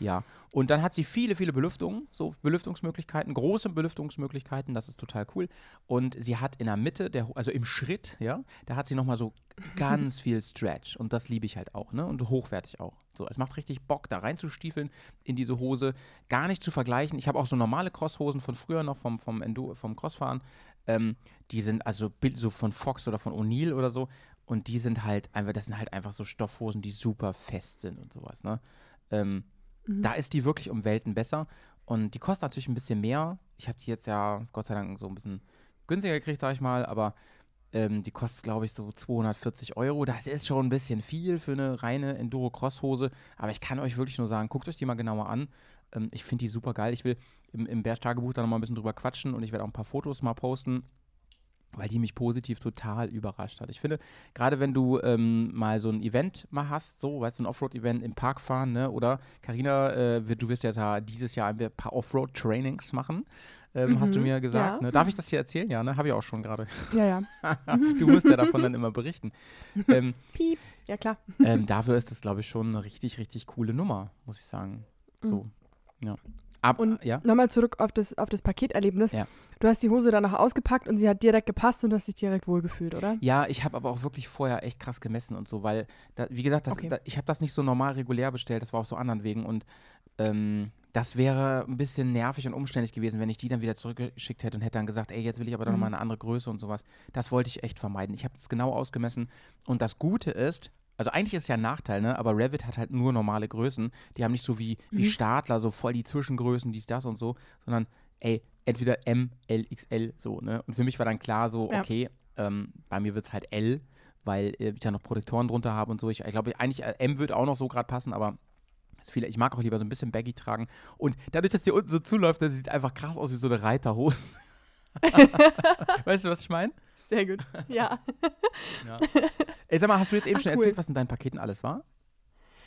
Ja, und dann hat sie viele, viele Belüftungen, so Belüftungsmöglichkeiten, große Belüftungsmöglichkeiten, das ist total cool. Und sie hat in der Mitte, der, also im Schritt, ja, da hat sie nochmal so ganz viel Stretch und das liebe ich halt auch, ne, und hochwertig auch. So, es macht richtig Bock, da reinzustiefeln in diese Hose, gar nicht zu vergleichen. Ich habe auch so normale Crosshosen von früher noch vom, vom, Endo, vom Crossfahren, ähm, die sind also so von Fox oder von O'Neill oder so Und die sind halt einfach, das sind halt einfach so Stoffhosen, die super fest sind und sowas, ne? Ähm, mhm. Da ist die wirklich um Welten besser. Und die kostet natürlich ein bisschen mehr. Ich habe die jetzt ja Gott sei Dank so ein bisschen günstiger gekriegt, sag ich mal, aber ähm, die kostet, glaube ich, so 240 Euro. Das ist schon ein bisschen viel für eine reine Enduro-Cross-Hose, aber ich kann euch wirklich nur sagen, guckt euch die mal genauer an. Ähm, ich finde die super geil. Ich will im, im Bärsch-Tagebuch da nochmal ein bisschen drüber quatschen und ich werde auch ein paar Fotos mal posten weil die mich positiv total überrascht hat. Ich finde, gerade wenn du ähm, mal so ein Event mal hast, so, weißt du, ein Offroad-Event im Park fahren, ne, oder Carina, äh, du wirst ja da dieses Jahr ein paar Offroad-Trainings machen, ähm, mhm, hast du mhm, mir gesagt. Ja. Ne? Darf ich das hier erzählen? Ja, ne? Habe ich auch schon gerade. Ja, ja. [laughs] du musst ja davon dann immer berichten. Ähm, [laughs] Piep, ja klar. Ähm, dafür ist das, glaube ich, schon eine richtig, richtig coole Nummer, muss ich sagen. So, mhm. ja. Ab, und ja? nochmal zurück auf das, auf das Paketerlebnis. Ja. Du hast die Hose danach ausgepackt und sie hat direkt gepasst und du hast dich direkt wohlgefühlt, oder? Ja, ich habe aber auch wirklich vorher echt krass gemessen und so, weil, da, wie gesagt, das, okay. da, ich habe das nicht so normal regulär bestellt, das war auf so anderen Wegen und ähm, das wäre ein bisschen nervig und umständlich gewesen, wenn ich die dann wieder zurückgeschickt hätte und hätte dann gesagt, ey, jetzt will ich aber dann mhm. nochmal eine andere Größe und sowas. Das wollte ich echt vermeiden. Ich habe es genau ausgemessen und das Gute ist, also eigentlich ist es ja ein Nachteil, ne? Aber Revit hat halt nur normale Größen. Die haben nicht so wie, wie mhm. Stadler, so voll die Zwischengrößen, dies, das und so, sondern ey, entweder M, L, XL, so, ne? Und für mich war dann klar so, ja. okay, ähm, bei mir wird es halt L, weil äh, ich ja noch Protektoren drunter habe und so. Ich, ich glaube, eigentlich äh, M wird auch noch so gerade passen, aber viele, ich mag auch lieber so ein bisschen baggy tragen. Und dadurch, dass die unten so zuläuft, das sieht einfach krass aus wie so eine Reiterhose. [laughs] weißt du, was ich meine? Sehr gut, ja. ja. Ey, sag mal, hast du jetzt eben Ach, schon cool. erzählt, was in deinen Paketen alles war?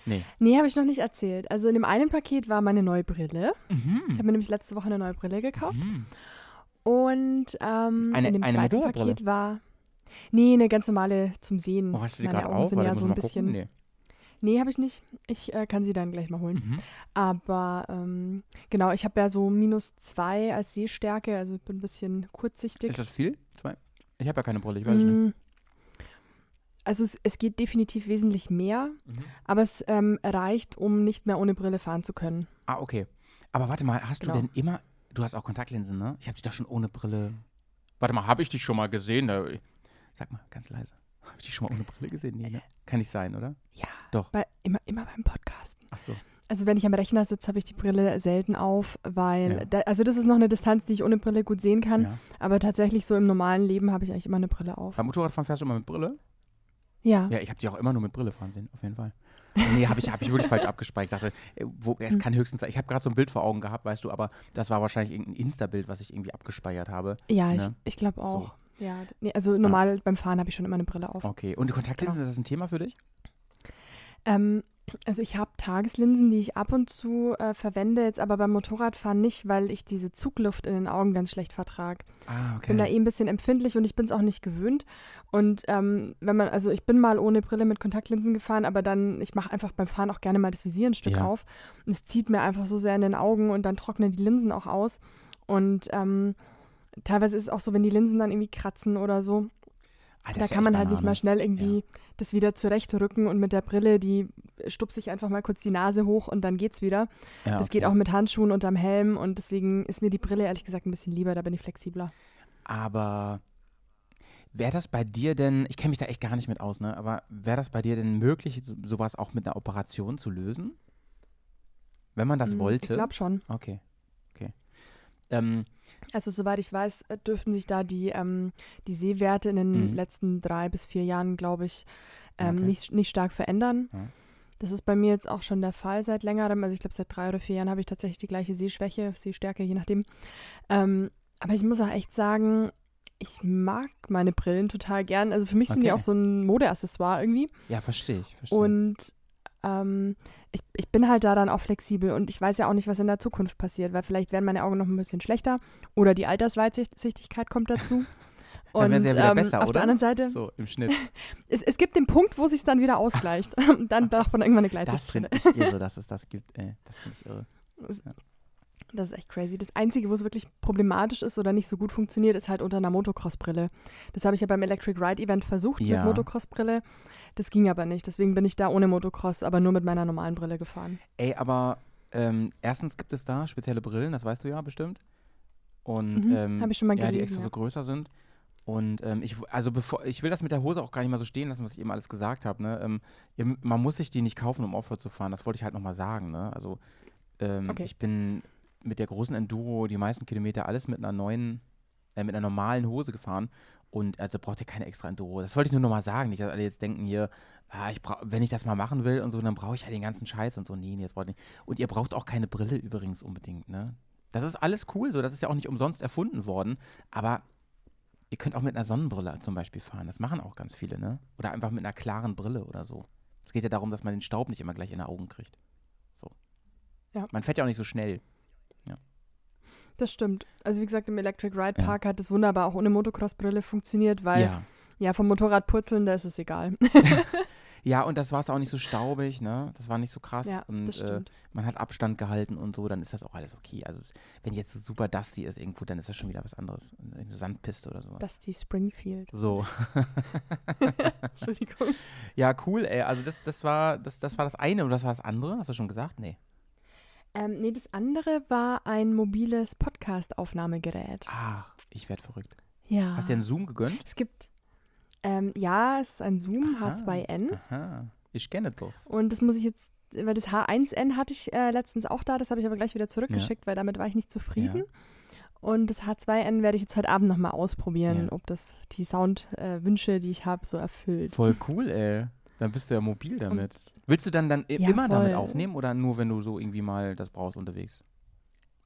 Nee. Nee, habe ich noch nicht erzählt. Also in dem einen Paket war meine neue Brille. Mhm. Ich habe mir nämlich letzte Woche eine neue Brille gekauft. Mhm. Und ähm, eine, in dem eine zweiten Paket war. Nee, eine ganz normale zum Sehen. Oh, hast du die gerade auf? Sind ja so ein bisschen. Nee. Nee, habe ich nicht. Ich äh, kann sie dann gleich mal holen. Mhm. Aber ähm, genau, ich habe ja so minus zwei als Sehstärke, also ich bin ein bisschen kurzsichtig. Ist das viel? Zwei? Ich habe ja keine Brille, ich weiß mm. nicht. Also es, es, geht definitiv wesentlich mehr, mhm. aber es ähm, reicht, um nicht mehr ohne Brille fahren zu können. Ah, okay. Aber warte mal, hast genau. du denn immer, du hast auch Kontaktlinsen, ne? Ich habe dich doch schon ohne Brille. Warte mal, habe ich dich schon mal gesehen? Sag mal, ganz leise. Habe ich dich schon mal ohne Brille gesehen? Nee, ne? Kann nicht sein, oder? Ja. Doch. Bei, immer, immer beim Podcasten. Ach so. Also wenn ich am Rechner sitze, habe ich die Brille selten auf, weil, ja. da, also das ist noch eine Distanz, die ich ohne Brille gut sehen kann. Ja. Aber tatsächlich so im normalen Leben habe ich eigentlich immer eine Brille auf. Beim Motorradfahren fährst du immer mit Brille? Ja. Ja, ich habe die auch immer nur mit Brille fahren sehen, auf jeden Fall. nee, habe ich, hab ich wirklich falsch [laughs] abgespeichert. Ich dachte, äh, wo, es hm. kann höchstens sein. Ich habe gerade so ein Bild vor Augen gehabt, weißt du, aber das war wahrscheinlich irgendein Insta-Bild, was ich irgendwie abgespeichert habe. Ja, ne? ich, ich glaube auch. So. Ja, nee, also normal ja. beim Fahren habe ich schon immer eine Brille auf. Okay, und die Kontaktlinsen, genau. ist das ein Thema für dich? Ähm, also ich habe Tageslinsen, die ich ab und zu äh, verwende, jetzt aber beim Motorradfahren nicht, weil ich diese Zugluft in den Augen ganz schlecht vertrage. Ah, okay. Bin da eh ein bisschen empfindlich und ich bin es auch nicht gewöhnt. Und ähm, wenn man, also ich bin mal ohne Brille mit Kontaktlinsen gefahren, aber dann, ich mache einfach beim Fahren auch gerne mal das Visier ein Stück ja. auf. Und es zieht mir einfach so sehr in den Augen und dann trocknen die Linsen auch aus. Und ähm, teilweise ist es auch so, wenn die Linsen dann irgendwie kratzen oder so, Alter, da kann man halt nicht mal schnell irgendwie ja. das wieder zurechtrücken und mit der Brille, die stupse ich einfach mal kurz die Nase hoch und dann geht's wieder. Ja, das okay. geht auch mit Handschuhen unterm Helm und deswegen ist mir die Brille ehrlich gesagt ein bisschen lieber, da bin ich flexibler. Aber wäre das bei dir denn, ich kenne mich da echt gar nicht mit aus, ne, aber wäre das bei dir denn möglich, sowas auch mit einer Operation zu lösen? Wenn man das hm, wollte? Ich glaube schon. Okay. Ähm, also soweit ich weiß, äh, dürften sich da die, ähm, die Sehwerte in den mhm. letzten drei bis vier Jahren, glaube ich, ähm, okay. nicht, nicht stark verändern. Ja. Das ist bei mir jetzt auch schon der Fall seit längerem. Also ich glaube, seit drei oder vier Jahren habe ich tatsächlich die gleiche Sehschwäche, Sehstärke, je nachdem. Ähm, aber ich muss auch echt sagen, ich mag meine Brillen total gern. Also für mich okay. sind die auch so ein Modeaccessoire irgendwie. Ja, verstehe ich. Versteh. Und ähm, ich, ich bin halt da dann auch flexibel und ich weiß ja auch nicht, was in der Zukunft passiert, weil vielleicht werden meine Augen noch ein bisschen schlechter oder die Altersweitsichtigkeit kommt dazu. [laughs] dann werden sie ja wieder ähm, besser, auf oder? der anderen Seite. So, im Schnitt. [laughs] es, es gibt den Punkt, wo sich dann wieder ausgleicht. [laughs] dann braucht man irgendwann eine Gleitsicht. Das finde ich irre, dass es das gibt, ey. Das finde ich irre. Ja. Das ist echt crazy. Das Einzige, wo es wirklich problematisch ist oder nicht so gut funktioniert, ist halt unter einer Motocross-Brille. Das habe ich ja beim Electric Ride Event versucht ja. mit Motocross-Brille. Das ging aber nicht. Deswegen bin ich da ohne Motocross, aber nur mit meiner normalen Brille gefahren. Ey, aber ähm, erstens gibt es da spezielle Brillen, das weißt du ja bestimmt. Und mhm, ähm, habe ich schon mal ja, gelesen, die extra ja. so größer sind. Und ähm, ich, also bevor, ich will das mit der Hose auch gar nicht mal so stehen lassen, was ich eben alles gesagt habe. Ne? Ähm, man muss sich die nicht kaufen, um Offroad zu fahren. Das wollte ich halt nochmal sagen. Ne? Also ähm, okay. ich bin mit der großen Enduro die meisten Kilometer alles mit einer neuen, äh, mit einer normalen Hose gefahren. Und also braucht ihr keine extra Enduro. Das wollte ich nur nochmal sagen. Nicht, dass alle jetzt denken hier, ah, ich wenn ich das mal machen will und so, dann brauche ich ja den ganzen Scheiß und so. Nee, nee, jetzt braucht nicht. Und ihr braucht auch keine Brille übrigens unbedingt, ne? Das ist alles cool so. Das ist ja auch nicht umsonst erfunden worden. Aber Ihr könnt auch mit einer Sonnenbrille zum Beispiel fahren. Das machen auch ganz viele, ne? Oder einfach mit einer klaren Brille oder so. Es geht ja darum, dass man den Staub nicht immer gleich in die Augen kriegt. So. Ja. Man fährt ja auch nicht so schnell. Das stimmt. Also wie gesagt, im Electric Ride Park ja. hat es wunderbar auch ohne Motocross-Brille funktioniert, weil ja. ja, vom Motorrad purzeln, da ist es egal. [laughs] [laughs] Ja, und das war es auch nicht so staubig, ne? Das war nicht so krass. Ja, und äh, man hat Abstand gehalten und so, dann ist das auch alles okay. Also wenn jetzt so super dusty ist irgendwo, dann ist das schon wieder was anderes. Eine Sandpiste oder so. Dusty Springfield. So. [laughs] Entschuldigung. Ja, cool, ey. Also das, das war das, das war das eine und das war das andere. Hast du schon gesagt? Nee. Ähm, nee, das andere war ein mobiles Podcast-Aufnahmegerät. Ah, ich werde verrückt. Ja. Hast du dir einen Zoom gegönnt? Es gibt ähm, ja, es ist ein Zoom aha, H2N. Aha, ich kenne das. Und das muss ich jetzt, weil das H1N hatte ich äh, letztens auch da, das habe ich aber gleich wieder zurückgeschickt, ja. weil damit war ich nicht zufrieden. Ja. Und das H2N werde ich jetzt heute Abend nochmal ausprobieren, ja. ob das die Soundwünsche, äh, die ich habe, so erfüllt. Voll cool, ey. Dann bist du ja mobil damit. Und Willst du dann, dann immer voll. damit aufnehmen oder nur, wenn du so irgendwie mal das brauchst unterwegs?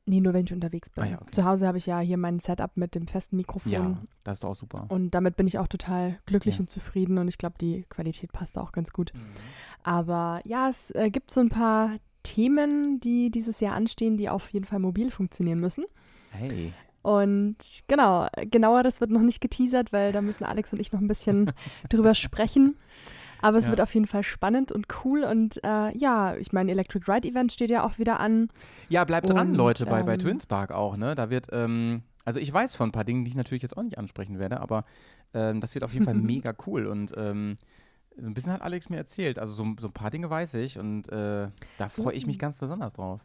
Nee, nur wenn ich unterwegs bin. Ah, ja, okay. Zu Hause habe ich ja hier mein Setup mit dem festen Mikrofon. Ja, das ist auch super. Und damit bin ich auch total glücklich ja. und zufrieden und ich glaube, die Qualität passt auch ganz gut. Mhm. Aber ja, es äh, gibt so ein paar Themen, die dieses Jahr anstehen, die auf jeden Fall mobil funktionieren müssen. Hey. Und genau, genaueres wird noch nicht geteasert, weil da müssen Alex und ich noch ein bisschen [laughs] drüber sprechen. Aber es ja. wird auf jeden Fall spannend und cool. Und äh, ja, ich meine, Electric Ride Event steht ja auch wieder an. Ja, bleibt dran, und, Leute, bei, ähm, bei Twinspark auch, ne? Da wird, ähm, also ich weiß von ein paar Dingen, die ich natürlich jetzt auch nicht ansprechen werde, aber ähm, das wird auf jeden Fall [laughs] mega cool. Und ähm, so ein bisschen hat Alex mir erzählt. Also so, so ein paar Dinge weiß ich und äh, da freue ich mich ganz besonders drauf.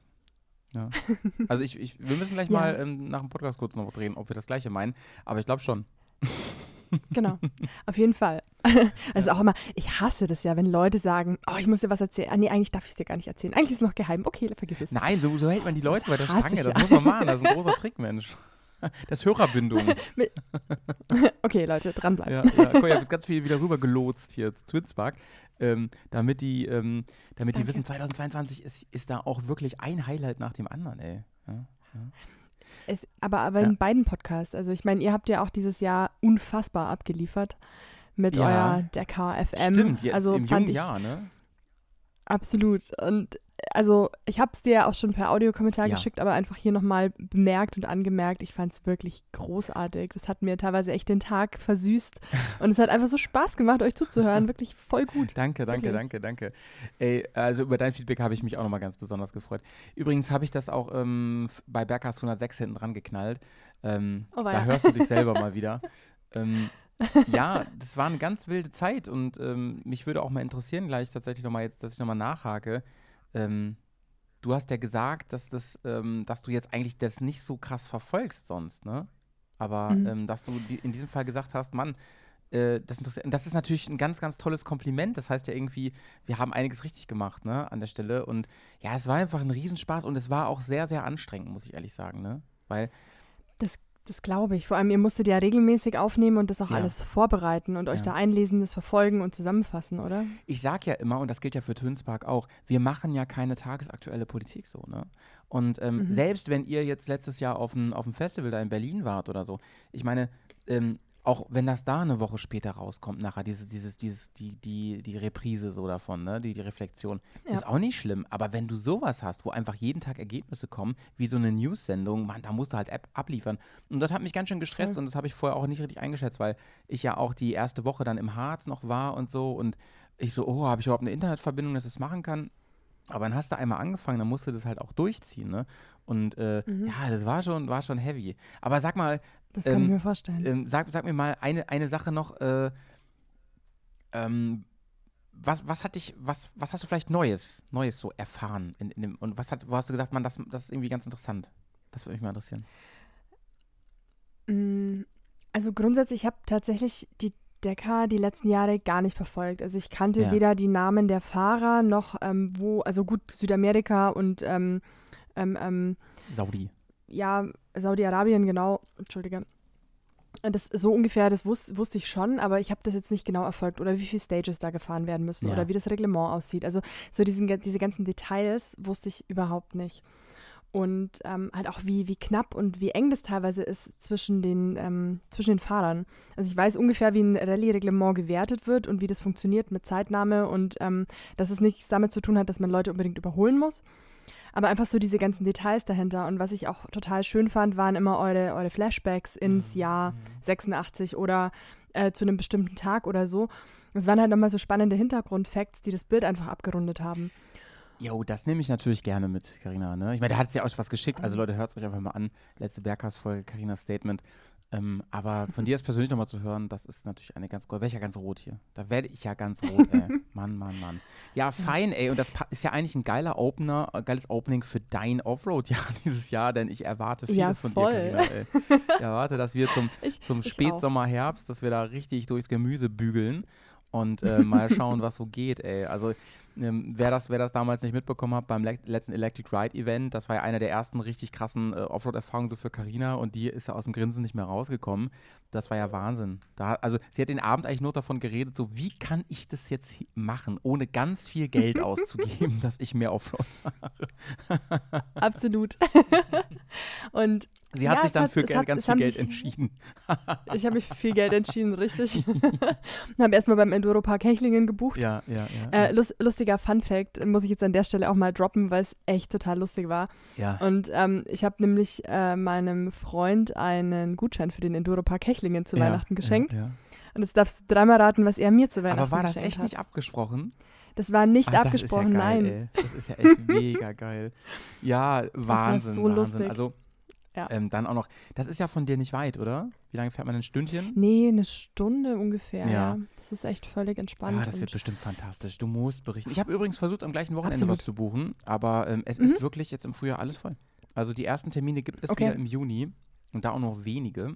Ja. [laughs] Also ich, ich, wir müssen gleich ja. mal ähm, nach dem Podcast kurz noch drehen, ob wir das gleiche meinen, aber ich glaube schon. [laughs] Genau, auf jeden Fall. [laughs] Also auch immer, ich hasse das ja, wenn Leute sagen, oh, ich muss dir was erzählen. Ah, nee, eigentlich darf ich es dir gar nicht erzählen. Eigentlich ist es noch geheim. Okay, vergiss es. Nein, so, so hält man die Leute bei der Stange. Das muss man machen. Das ist ein [laughs] großer Trick, Mensch. Das ist Hörerbindung. [laughs] okay, Leute, dranbleiben. Ja, ja. Guck, ich habe jetzt ganz viel wieder rüber gelotst hier zu Twinspark, ähm, damit die, ähm, damit die wissen, 2022 ist, ist da auch wirklich ein Highlight nach dem anderen, ey. Ja, ja. Es, aber aber ja. in beiden Podcasts. Also ich meine, ihr habt ja auch dieses Jahr unfassbar abgeliefert mit ja. euer Decker FM. Stimmt, jetzt also im jungen Jahr, ne? Absolut. Und also ich habe es dir ja auch schon per Audiokommentar ja. geschickt, aber einfach hier nochmal bemerkt und angemerkt, ich fand es wirklich großartig. Das hat mir teilweise echt den Tag versüßt [laughs] und es hat einfach so Spaß gemacht, euch zuzuhören. [laughs] Wirklich voll gut. Danke, danke, wirklich. danke, danke. Ey, also über dein Feedback habe ich mich auch nochmal ganz besonders gefreut. Übrigens habe ich das auch ähm, bei Berghaus 106 hinten dran geknallt. Ähm, oh, da hörst du dich selber mal wieder. [laughs] Ähm, ja, das war eine ganz wilde Zeit und ähm, mich würde auch mal interessieren, gleich tatsächlich nochmal jetzt, dass ich nochmal nachhake. Ähm, du hast ja gesagt, dass, das, ähm, dass du jetzt eigentlich das nicht so krass verfolgst sonst, ne? Aber mhm. Ähm, dass du die, in diesem Fall gesagt hast, Mann, äh, das, das ist natürlich ein ganz, ganz tolles Kompliment. Das heißt ja irgendwie, wir haben einiges richtig gemacht, ne, an der Stelle. Und ja, es war einfach ein Riesenspaß und es war auch sehr, sehr anstrengend, muss ich ehrlich sagen, ne? Weil das glaube ich. Vor allem, ihr musstet ja regelmäßig aufnehmen und das auch ja. alles vorbereiten und euch ja. da einlesen, das verfolgen und zusammenfassen, oder? Ich sage ja immer, und das gilt ja für Tönspark auch, wir machen ja keine tagesaktuelle Politik so, ne? Und ähm, mhm. selbst wenn ihr jetzt letztes Jahr auf dem Festival da in Berlin wart oder so, ich meine, ähm, auch wenn das da eine Woche später rauskommt, nachher, dieses, dieses, dieses, die, die, die Reprise so davon, ne, die, die Reflexion, ja. ist auch nicht schlimm. Aber wenn du sowas hast, wo einfach jeden Tag Ergebnisse kommen, wie so eine News-Sendung, man, da musst du halt ab abliefern. Und das hat mich ganz schön gestresst ja. und das habe ich vorher auch nicht richtig eingeschätzt, weil ich ja auch die erste Woche dann im Harz noch war und so und ich so, oh, habe ich überhaupt eine Internetverbindung, dass ich das machen kann? Aber dann hast du einmal angefangen, dann musst du das halt auch durchziehen, ne? Und äh, mhm. ja, das war schon, war schon heavy. Aber sag mal, das kann ähm, ich mir vorstellen. Ähm, sag, sag mir mal eine, eine Sache noch. Äh, ähm, was, was hat dich, was, was hast du vielleicht Neues, Neues so erfahren? In, in dem, und was hat, wo hast du gedacht, man, das, das ist irgendwie ganz interessant? Das würde mich mal interessieren. Mm, Also grundsätzlich, ich habe tatsächlich die Decker die letzten Jahre gar nicht verfolgt. Also ich kannte ja. weder die Namen der Fahrer noch ähm, wo, also gut, Südamerika und ähm, ähm, ähm Saudi. Ja, Saudi-Arabien, genau. Entschuldige. Das so ungefähr, das wus wusste ich schon, aber ich habe das jetzt nicht genau erfolgt oder wie viele Stages da gefahren werden müssen ja. oder wie das Reglement aussieht. Also so diesen, diese ganzen Details wusste ich überhaupt nicht. Und ähm, halt auch wie, wie knapp und wie eng das teilweise ist zwischen den, ähm, zwischen den Fahrern. Also ich weiß ungefähr, wie ein Rallye-Reglement gewertet wird und wie das funktioniert mit Zeitnahme und ähm, dass es nichts damit zu tun hat, dass man Leute unbedingt überholen muss. Aber einfach so diese ganzen Details dahinter. Und was ich auch total schön fand, waren immer eure, eure Flashbacks ins mhm. Jahr 86 mhm. oder äh, zu einem bestimmten Tag oder so. Es waren halt nochmal so spannende Hintergrundfacts, die das Bild einfach abgerundet haben. Jo, das nehme ich natürlich gerne mit, Karina. Ne? Ich meine, der hat es ja auch was geschickt. Also Leute, hört es euch einfach mal an. Letzte Berghaus-Folge, Karinas Statement. Ähm, aber [laughs] von dir jetzt persönlich nochmal zu hören, das ist natürlich eine ganz, wäre ich ja ganz rot hier. Da werde ich ja ganz rot, ey. [laughs] Mann, Mann, Mann. Ja, fein, ey. Und das ist ja eigentlich ein geiler Opener, ein äh, geiles Opening für dein Offroad-Jahr [laughs] dieses Jahr, denn ich erwarte vieles ja, von dir, Carina, ey. Ich erwarte, dass wir zum, ich, zum Spätsommer, Herbst, dass wir da richtig durchs Gemüse bügeln und äh, mal schauen, was so geht, ey. Also ähm, wer, das, wer das damals nicht mitbekommen hat, beim le letzten Electric Ride Event, das war ja einer der ersten richtig krassen äh, Offroad-Erfahrungen so für Carina und die ist ja aus dem Grinsen nicht mehr rausgekommen. Das war ja Wahnsinn. Da, also sie hat den Abend eigentlich nur davon geredet, so wie kann ich das jetzt machen, ohne ganz viel Geld auszugeben, [laughs] dass ich mehr Offroad fahre. Absolut. [laughs] und Sie hat ja, sich dann hat, für hat, ganz viel Geld sich, entschieden. [laughs] ich habe mich für viel Geld entschieden, richtig. [laughs] [laughs] und habe erstmal beim Enduro Park Hechlingen gebucht. Ja, ja, ja. Äh, lust, lustiger Fun Fact, muss ich jetzt an der Stelle auch mal droppen, weil es echt total lustig war. Ja. Und ähm, ich habe nämlich äh, meinem Freund einen Gutschein für den Enduro Park Hechlingen zu ja, Weihnachten geschenkt. Ja, ja. Und jetzt darfst du dreimal raten, was er mir zu Weihnachten geschenkt hat. Aber war das echt hat. nicht abgesprochen? Das war nicht Ach, abgesprochen, das ja geil, nein. Ey. Das ist ja echt mega geil. Ja, Wahnsinn. so Wahnsinn. lustig. Also ja. Ähm, dann auch noch, das ist ja von dir nicht weit, oder? Wie lange fährt man ein Stündchen? Nee, eine Stunde ungefähr, ja. ja. Das ist echt völlig entspannt. Ja, das wird bestimmt fantastisch. Du musst berichten. Ich habe übrigens versucht, am gleichen Wochenende Absolut. was zu buchen, aber ähm, es mhm. ist wirklich jetzt im Frühjahr alles voll. Also die ersten Termine gibt es okay. wieder im Juni und da auch noch wenige.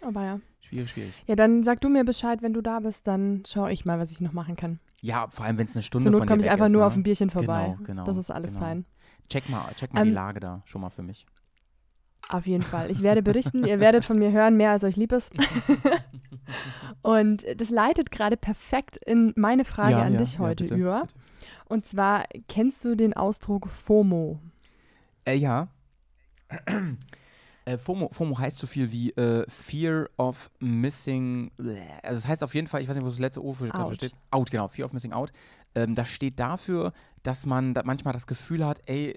Aber ja. Schwierig, schwierig. Ja, dann sag du mir Bescheid, wenn du da bist, dann schaue ich mal, was ich noch machen kann. Ja, vor allem, wenn es eine Stunde Zur Not von komme ich einfach ist, nur ne? auf ein Bierchen vorbei. Genau, genau. Das ist alles genau. fein. Check mal, check mal ähm, die Lage da schon mal für mich. Auf jeden Fall. Ich werde berichten. Ihr werdet von mir hören, mehr als euch lieb ist. [laughs] Und das leitet gerade perfekt in meine Frage ja, an ja, dich heute ja, bitte, über. Bitte. Und zwar, kennst du den Ausdruck FOMO? Äh, ja. Äh, FOMO, FOMO heißt so viel wie äh, Fear of Missing. Also, das heißt auf jeden Fall, ich weiß nicht, wo das letzte O für steht. Out, genau. Fear of Missing Out. Ähm, das steht dafür, dass man da manchmal das Gefühl hat, ey,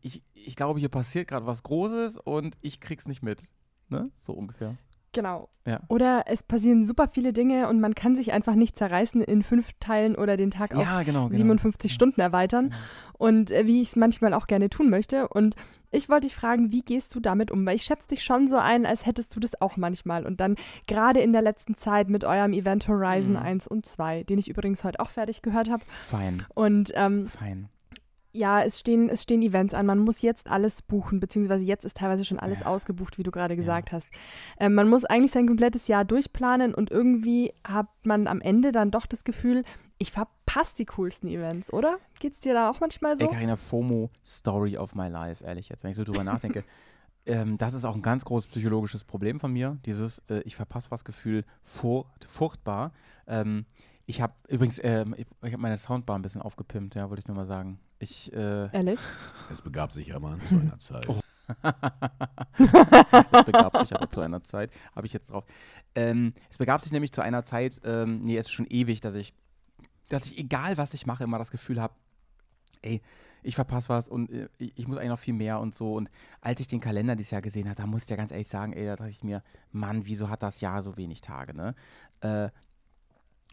ich, ich, glaube, hier passiert gerade was Großes und ich krieg's nicht mit. Ne? So ungefähr. Genau. Ja. Oder es passieren super viele Dinge und man kann sich einfach nicht zerreißen in fünf Teilen oder den Tag ja, auf genau, genau. 57 Stunden erweitern. Genau. Und äh, wie ich es manchmal auch gerne tun möchte. Und ich wollte dich fragen, wie gehst du damit um? Weil ich schätze dich schon so ein, als hättest du das auch manchmal. Und dann gerade in der letzten Zeit mit eurem Event Horizon mhm. 1 und 2, den ich übrigens heute auch fertig gehört habe. Fein. Und ähm, Fein ja, es stehen, es stehen Events an. Man muss jetzt alles buchen, beziehungsweise jetzt ist teilweise schon alles ja. ausgebucht, wie du gerade gesagt ja. hast. Ähm, man muss eigentlich sein komplettes Jahr durchplanen und irgendwie hat man am Ende dann doch das Gefühl, ich verpasse die coolsten Events, oder? Geht es dir da auch manchmal so? Ey, Carina, FOMO, Story of my life, ehrlich jetzt, wenn ich so drüber nachdenke. [laughs] Ähm, das ist auch ein ganz großes psychologisches Problem von mir, dieses äh, ich verpasse was Gefühl fur furchtbar. Ähm, ich habe übrigens, äh, ich, ich habe meine Soundbar ein bisschen aufgepimpt, ja, wollte ich nur mal sagen. Ich, äh, Ehrlich? Es begab sich aber [laughs] zu einer Zeit. Oh. [laughs] es begab sich aber zu einer Zeit, habe ich jetzt drauf. Ähm, es begab sich nämlich zu einer Zeit, ähm, nee, es ist schon ewig, dass ich, dass ich, egal was ich mache, immer das Gefühl habe, ey, ich verpasse was und äh, ich muss eigentlich noch viel mehr und so. Und als ich den Kalender dieses Jahr gesehen habe, da musste ich ja ganz ehrlich sagen, ey, da dachte ich mir, Mann, wieso hat das Jahr so wenig Tage, ne? Äh,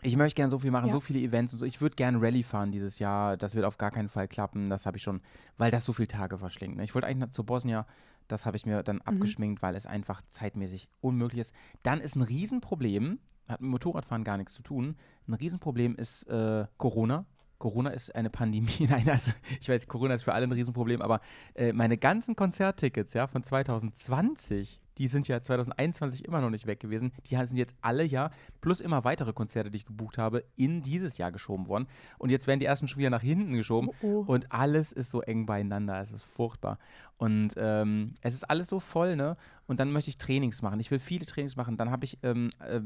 ich möchte gerne so viel machen, ja. so viele Events und so. Ich würde gerne Rallye fahren dieses Jahr. Das wird auf gar keinen Fall klappen. Das habe ich schon, weil das so viele Tage verschlingt. Ne? Ich wollte eigentlich zu Bosnien, das habe ich mir dann mhm. abgeschminkt, weil es einfach zeitmäßig unmöglich ist. Dann ist ein Riesenproblem, hat mit Motorradfahren gar nichts zu tun. Ein Riesenproblem ist äh, Corona. Corona ist eine Pandemie. [laughs] Nein, also ich weiß, Corona ist für alle ein Riesenproblem, aber äh, meine ganzen Konzerttickets ja, von 2020, die sind ja 2021 immer noch nicht weg gewesen. Die sind jetzt alle ja, plus immer weitere Konzerte, die ich gebucht habe, in dieses Jahr geschoben worden. Und jetzt werden die ersten schon wieder nach hinten geschoben. Oh, oh. Und alles ist so eng beieinander. Es ist furchtbar. Und ähm, es ist alles so voll, ne? Und dann möchte ich Trainings machen. Ich will viele Trainings machen. Dann habe ich ähm, äh,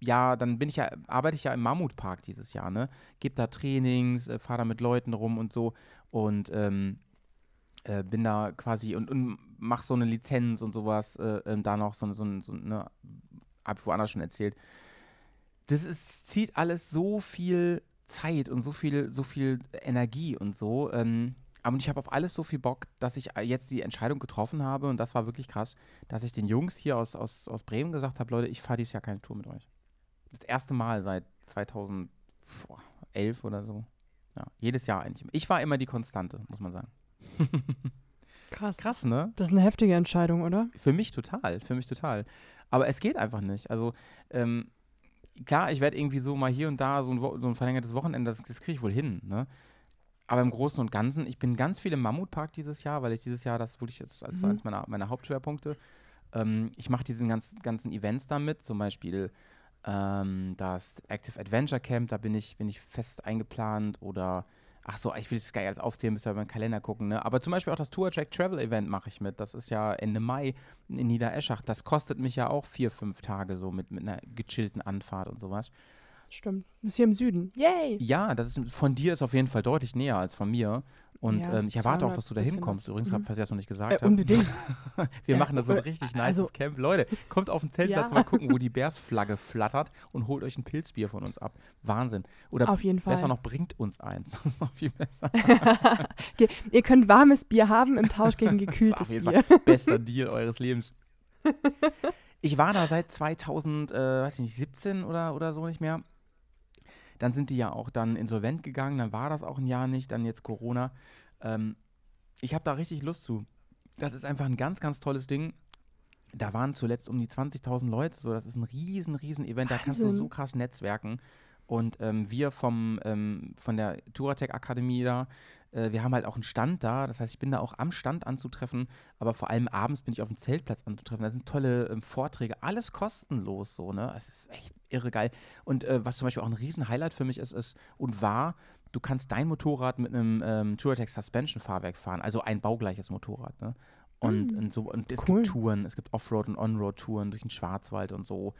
ja, dann bin ich ja, arbeite ich ja im Mammutpark dieses Jahr, ne? Gib da Trainings, äh, fahre da mit Leuten rum und so und ähm, äh, bin da quasi und, und mach so eine Lizenz und sowas, äh, ähm, da noch so, so, so eine, hab ich woanders schon erzählt. Das ist, zieht alles so viel Zeit und so viel, so viel Energie und so. Ähm, aber ich habe auf alles so viel Bock, dass ich jetzt die Entscheidung getroffen habe, und das war wirklich krass, dass ich den Jungs hier aus, aus, aus Bremen gesagt habe, Leute, ich fahre dieses Jahr keine Tour mit euch das erste Mal seit 2011 oder so. Ja, jedes Jahr eigentlich. Ich war immer die Konstante, muss man sagen. [laughs] Krass. Krass, ne? Das ist eine heftige Entscheidung, oder? Für mich total, für mich total. Aber es geht einfach nicht. Also, ähm, klar, ich werde irgendwie so mal hier und da so ein, so ein verlängertes Wochenende, das, das kriege ich wohl hin, ne? Aber im Großen und Ganzen, ich bin ganz viel im Mammutpark dieses Jahr, weil ich dieses Jahr, das wirklich jetzt als mhm. so eines meiner, meiner Hauptschwerpunkte, ähm, ich mache diese ganzen, ganzen Events damit, zum Beispiel ähm, das Active Adventure Camp, da bin ich, bin ich fest eingeplant oder ach so, ich will das geil alles aufzählen, müsst ihr beim Kalender gucken, ne? Aber zum Beispiel auch das Tour Track Travel Event mache ich mit. Das ist ja Ende Mai in Niedereschach. Das kostet mich ja auch vier, fünf Tage so mit, mit einer gechillten Anfahrt und sowas. Stimmt. Das ist hier im Süden. Yay! Ja, das ist von dir ist auf jeden Fall deutlich näher als von mir. Und ja, ähm, ich erwarte auch, dass du da hinkommst. Übrigens, mhm. falls ich das noch nicht gesagt äh, Unbedingt. [laughs] Wir ja, machen da so ein richtig nice [laughs] also, Camp. Leute, kommt auf den Zeltplatz ja. mal gucken, wo die Bärsflagge flattert und holt euch ein Pilzbier von uns ab. Wahnsinn. Oder auf jeden besser Fall. noch, bringt uns eins. [laughs] Das ist noch viel besser. okay. Ihr könnt warmes Bier haben im Tausch gegen gekühltes auf jeden Bier. Fall bester Deal eures Lebens. Ich war da seit 2017 äh, oder, oder so nicht mehr. Dann sind die ja auch dann insolvent gegangen, dann war das auch ein Jahr nicht, dann jetzt Corona. Ähm, ich habe da richtig Lust zu. Das ist einfach ein ganz, ganz tolles Ding. Da waren zuletzt um die 20.000 Leute, so das ist ein riesen, riesen Event, da kannst du so krass netzwerken. Und ähm, wir vom, ähm, von der Touratech Akademie da, äh, wir haben halt auch einen Stand da. Das heißt, ich bin da auch am Stand anzutreffen, aber vor allem abends bin ich auf dem Zeltplatz anzutreffen. Da sind tolle ähm, Vorträge, alles kostenlos so, ne? Es ist echt irre geil. Und äh, was zum Beispiel auch ein riesen Highlight für mich ist, ist und war, du kannst dein Motorrad mit einem ähm, Touratech Suspension Fahrwerk fahren, also ein baugleiches Motorrad, ne? Und, mm. und, so, und es cool. gibt Touren, es gibt Offroad- und Onroad-Touren durch den Schwarzwald und so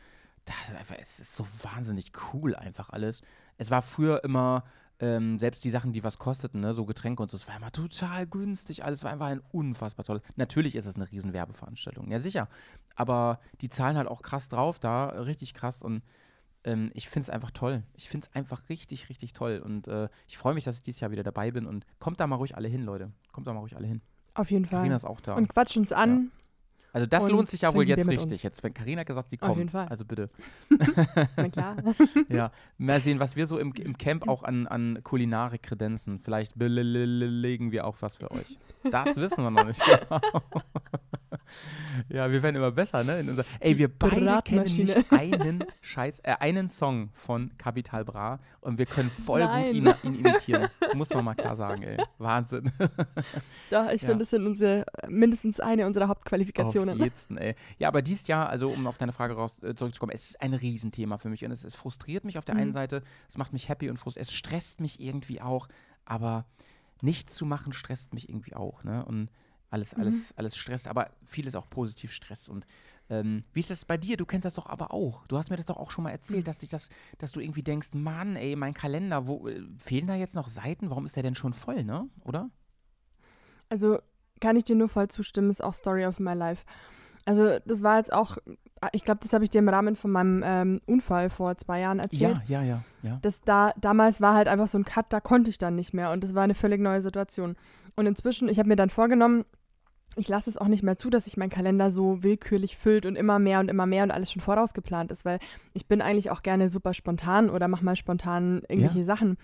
das ist einfach, es ist so wahnsinnig cool einfach alles. Es war früher immer, ähm, selbst die Sachen, die was kosteten, ne, so Getränke und so, es war immer total günstig, alles war einfach ein unfassbar tolles. Natürlich ist es eine riesen Werbeveranstaltung, ja sicher. Aber die zahlen halt auch krass drauf da, richtig krass und ähm, ich finde es einfach toll. Ich finde es einfach richtig, richtig toll. Und äh, ich freue mich, dass ich dieses Jahr wieder dabei bin und kommt da mal ruhig alle hin, Leute. Kommt da mal ruhig alle hin. Auf jeden Fall. Carina ist auch da. Und quatscht uns an. Ja. Also das und lohnt sich ja wohl jetzt richtig. Jetzt, wenn Karina hat gesagt, sie kommt. Auf jeden Fall. Also bitte. [laughs] Na klar. [laughs] ja, mal sehen, was wir so im, im Camp auch an, an Kulinarik kredenzen. Vielleicht belegen wir auch was für euch. Das wissen wir noch nicht genau. [laughs] ja, wir werden immer besser, ne? Unser, ey, wir beide kennen nicht einen Scheiß, äh, einen Song von Capital Bra und wir können voll Nein. gut ihn, ihn, imitieren. Muss man mal klar sagen, ey. Wahnsinn. [laughs] Doch, ich ja. finde, das sind unsere, mindestens eine unserer Hauptqualifikationen. Auf jeden, ey. Ja, aber dieses Jahr, also um auf deine Frage raus, äh, zurückzukommen, es ist ein Riesenthema für mich und es, es frustriert mich auf der mhm. einen Seite, es macht mich happy und frustriert, es stresst mich irgendwie auch, aber nichts zu machen stresst mich irgendwie auch, ne? Und alles, mhm. alles, alles Stress, aber vieles auch positiv Stress. Und ähm, wie ist das bei dir? Du kennst das doch aber auch. Du hast mir das doch auch schon mal erzählt, mhm. dass sich das, dass du irgendwie denkst, Mann, ey, mein Kalender, wo äh, fehlen da jetzt noch Seiten? Warum ist der denn schon voll, ne? Oder? Also kann ich dir nur voll zustimmen, ist auch Story of my life. Also das war jetzt auch, ich glaube, das habe ich dir im Rahmen von meinem ähm, Unfall vor zwei Jahren erzählt. Ja, ja, ja, ja. Das da, damals war halt einfach so ein Cut, da konnte ich dann nicht mehr und das war eine völlig neue Situation. Und inzwischen, ich habe mir dann vorgenommen, ich lasse es auch nicht mehr zu, dass sich mein Kalender so willkürlich füllt und immer mehr und immer mehr und alles schon vorausgeplant ist, weil ich bin eigentlich auch gerne super spontan oder mache mal spontan irgendwelche ja. Sachen.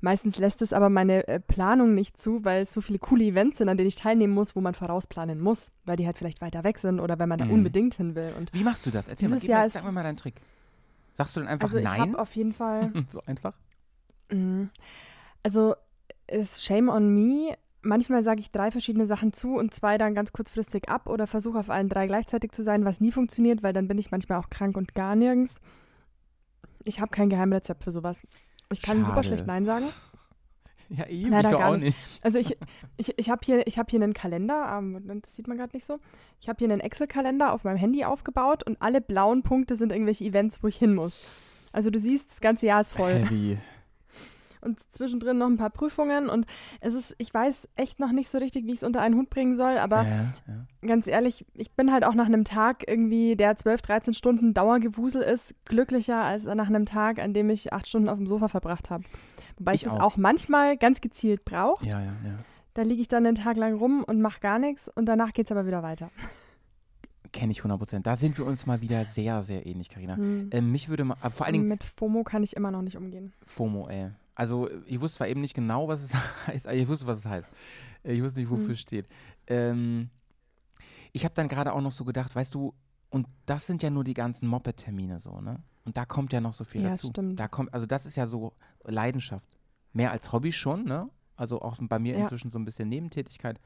Meistens lässt es aber meine äh, Planung nicht zu, weil es so viele coole Events sind, an denen ich teilnehmen muss, wo man vorausplanen muss, weil die halt vielleicht weiter weg sind oder wenn man da mhm. unbedingt hin will. Und Wie machst du das? Erzähl mal, mal, sag mir mal deinen Trick. Sagst du dann einfach also nein? Ich habe auf jeden [laughs] Fall. so einfach? Mh, Also ist Shame on me. Manchmal sage ich drei verschiedene Sachen zu und zwei dann ganz kurzfristig ab oder versuche auf allen drei gleichzeitig zu sein, was nie funktioniert, weil dann bin ich manchmal auch krank und gar nirgends. Ich habe kein Geheimrezept für sowas. Ich kann Schade. super schlecht Nein sagen. [laughs] Ja, eben, Leider ich gar auch nicht. nicht. Also ich, [laughs] ich, ich habe hier, ich hab hier einen Kalender, ähm, das sieht man gerade nicht so. Ich habe hier einen Excel-Kalender auf meinem Handy aufgebaut und alle blauen Punkte sind irgendwelche Events, wo ich hin muss. Also du siehst, das ganze Jahr ist voll. Heavy. Und zwischendrin noch ein paar Prüfungen und es ist, ich weiß echt noch nicht so richtig, wie ich es unter einen Hut bringen soll, aber ja, ja. ganz ehrlich, ich bin halt auch nach einem Tag irgendwie, der 12, 13 Stunden Dauergewusel ist, glücklicher als nach einem Tag, an dem ich acht Stunden auf dem Sofa verbracht habe. Wobei ich, Ich das auch. auch manchmal ganz gezielt brauche. Ja, ja, ja. Da liege ich dann einen Tag lang rum und mache gar nichts und danach geht es aber wieder weiter. Kenne ich 100 Prozent. Da sind wir uns mal wieder sehr, sehr ähnlich, Karina. Hm. Ähm, mich würde mal, äh, vor allen Dingen Mit FOMO kann ich immer noch nicht umgehen. FOMO, ey. Also, ich wusste zwar eben nicht genau, was es [laughs] heißt, aber ich wusste, was es heißt. Äh, Ich wusste nicht, wofür Hm. es steht. Ähm, ich habe dann gerade auch noch so gedacht, weißt du, und das sind ja nur die ganzen Moped-Termine so, ne? Und da kommt ja noch so viel Ja, dazu. stimmt. Da kommt, also das ist ja so Leidenschaft. Mehr als Hobby schon, ne? Also auch bei mir Ja. inzwischen so ein bisschen Nebentätigkeit.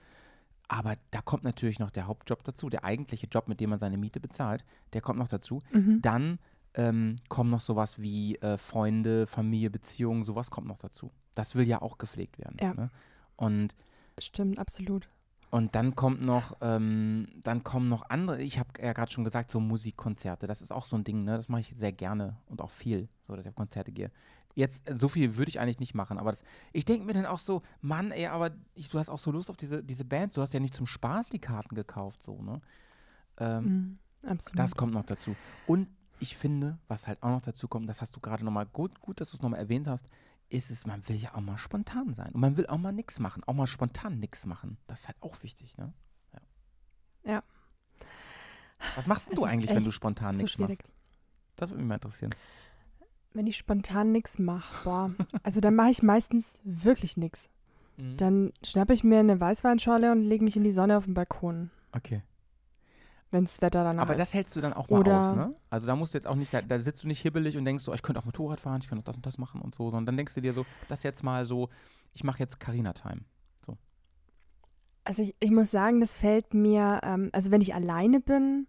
Aber da kommt natürlich noch der Hauptjob dazu, der eigentliche Job, mit dem man seine Miete bezahlt, der kommt noch dazu. Mhm. Dann ähm, kommen noch sowas wie äh, Freunde, Familie, Beziehungen, sowas kommt noch dazu. Das will ja auch gepflegt werden. Ja. Ne? Und, Stimmt, absolut. und dann kommt noch, ähm, dann kommen noch andere, ich habe ja gerade schon gesagt, so Musikkonzerte, das ist auch so ein Ding, ne? Das mache ich sehr gerne und auch viel, so dass ich auf Konzerte gehe. Jetzt, äh, so viel würde ich eigentlich nicht machen, aber das, ich denke mir dann auch so, Mann, ey, aber ich, du hast auch so Lust auf diese, diese Bands, du hast ja nicht zum Spaß die Karten gekauft, so, ne? Ähm, Mhm. Absolut. das kommt noch dazu. Und ich finde, was halt auch noch dazu kommt, das hast du gerade nochmal gut, gut, dass du es nochmal erwähnt hast, ist es, man will ja auch mal spontan sein. Und man will auch mal nichts machen, auch mal spontan nichts machen. Das ist halt auch wichtig, ne? Ja. Was machst du eigentlich, wenn du spontan so nichts machst? Das würde mich mal interessieren. Wenn ich spontan nichts mache, boah, also dann mache ich meistens wirklich nichts. Mhm. Dann schnappe ich mir eine Weißweinschorle und lege mich in die Sonne auf den Balkon, Okay. Wenn das Wetter danach Aber ist. das hältst du dann auch mal Oder- aus, ne? Also da musst du jetzt auch nicht, da, da sitzt du nicht hibbelig und denkst so, ich könnte auch Motorrad fahren, ich könnte auch das und das machen und so, sondern dann denkst du dir so, das jetzt mal so, ich mache jetzt Carina-Time. Also ich, ich muss sagen, das fällt mir, ähm, also wenn ich alleine bin,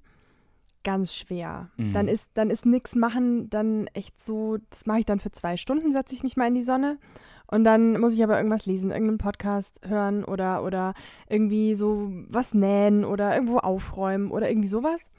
ganz schwer. Mhm. Dann ist, dann ist nichts machen, dann echt so, das mache ich dann für zwei Stunden, setze ich mich mal in die Sonne und dann muss ich aber irgendwas lesen, irgendeinen Podcast hören oder, oder irgendwie so was nähen oder irgendwo aufräumen oder irgendwie sowas.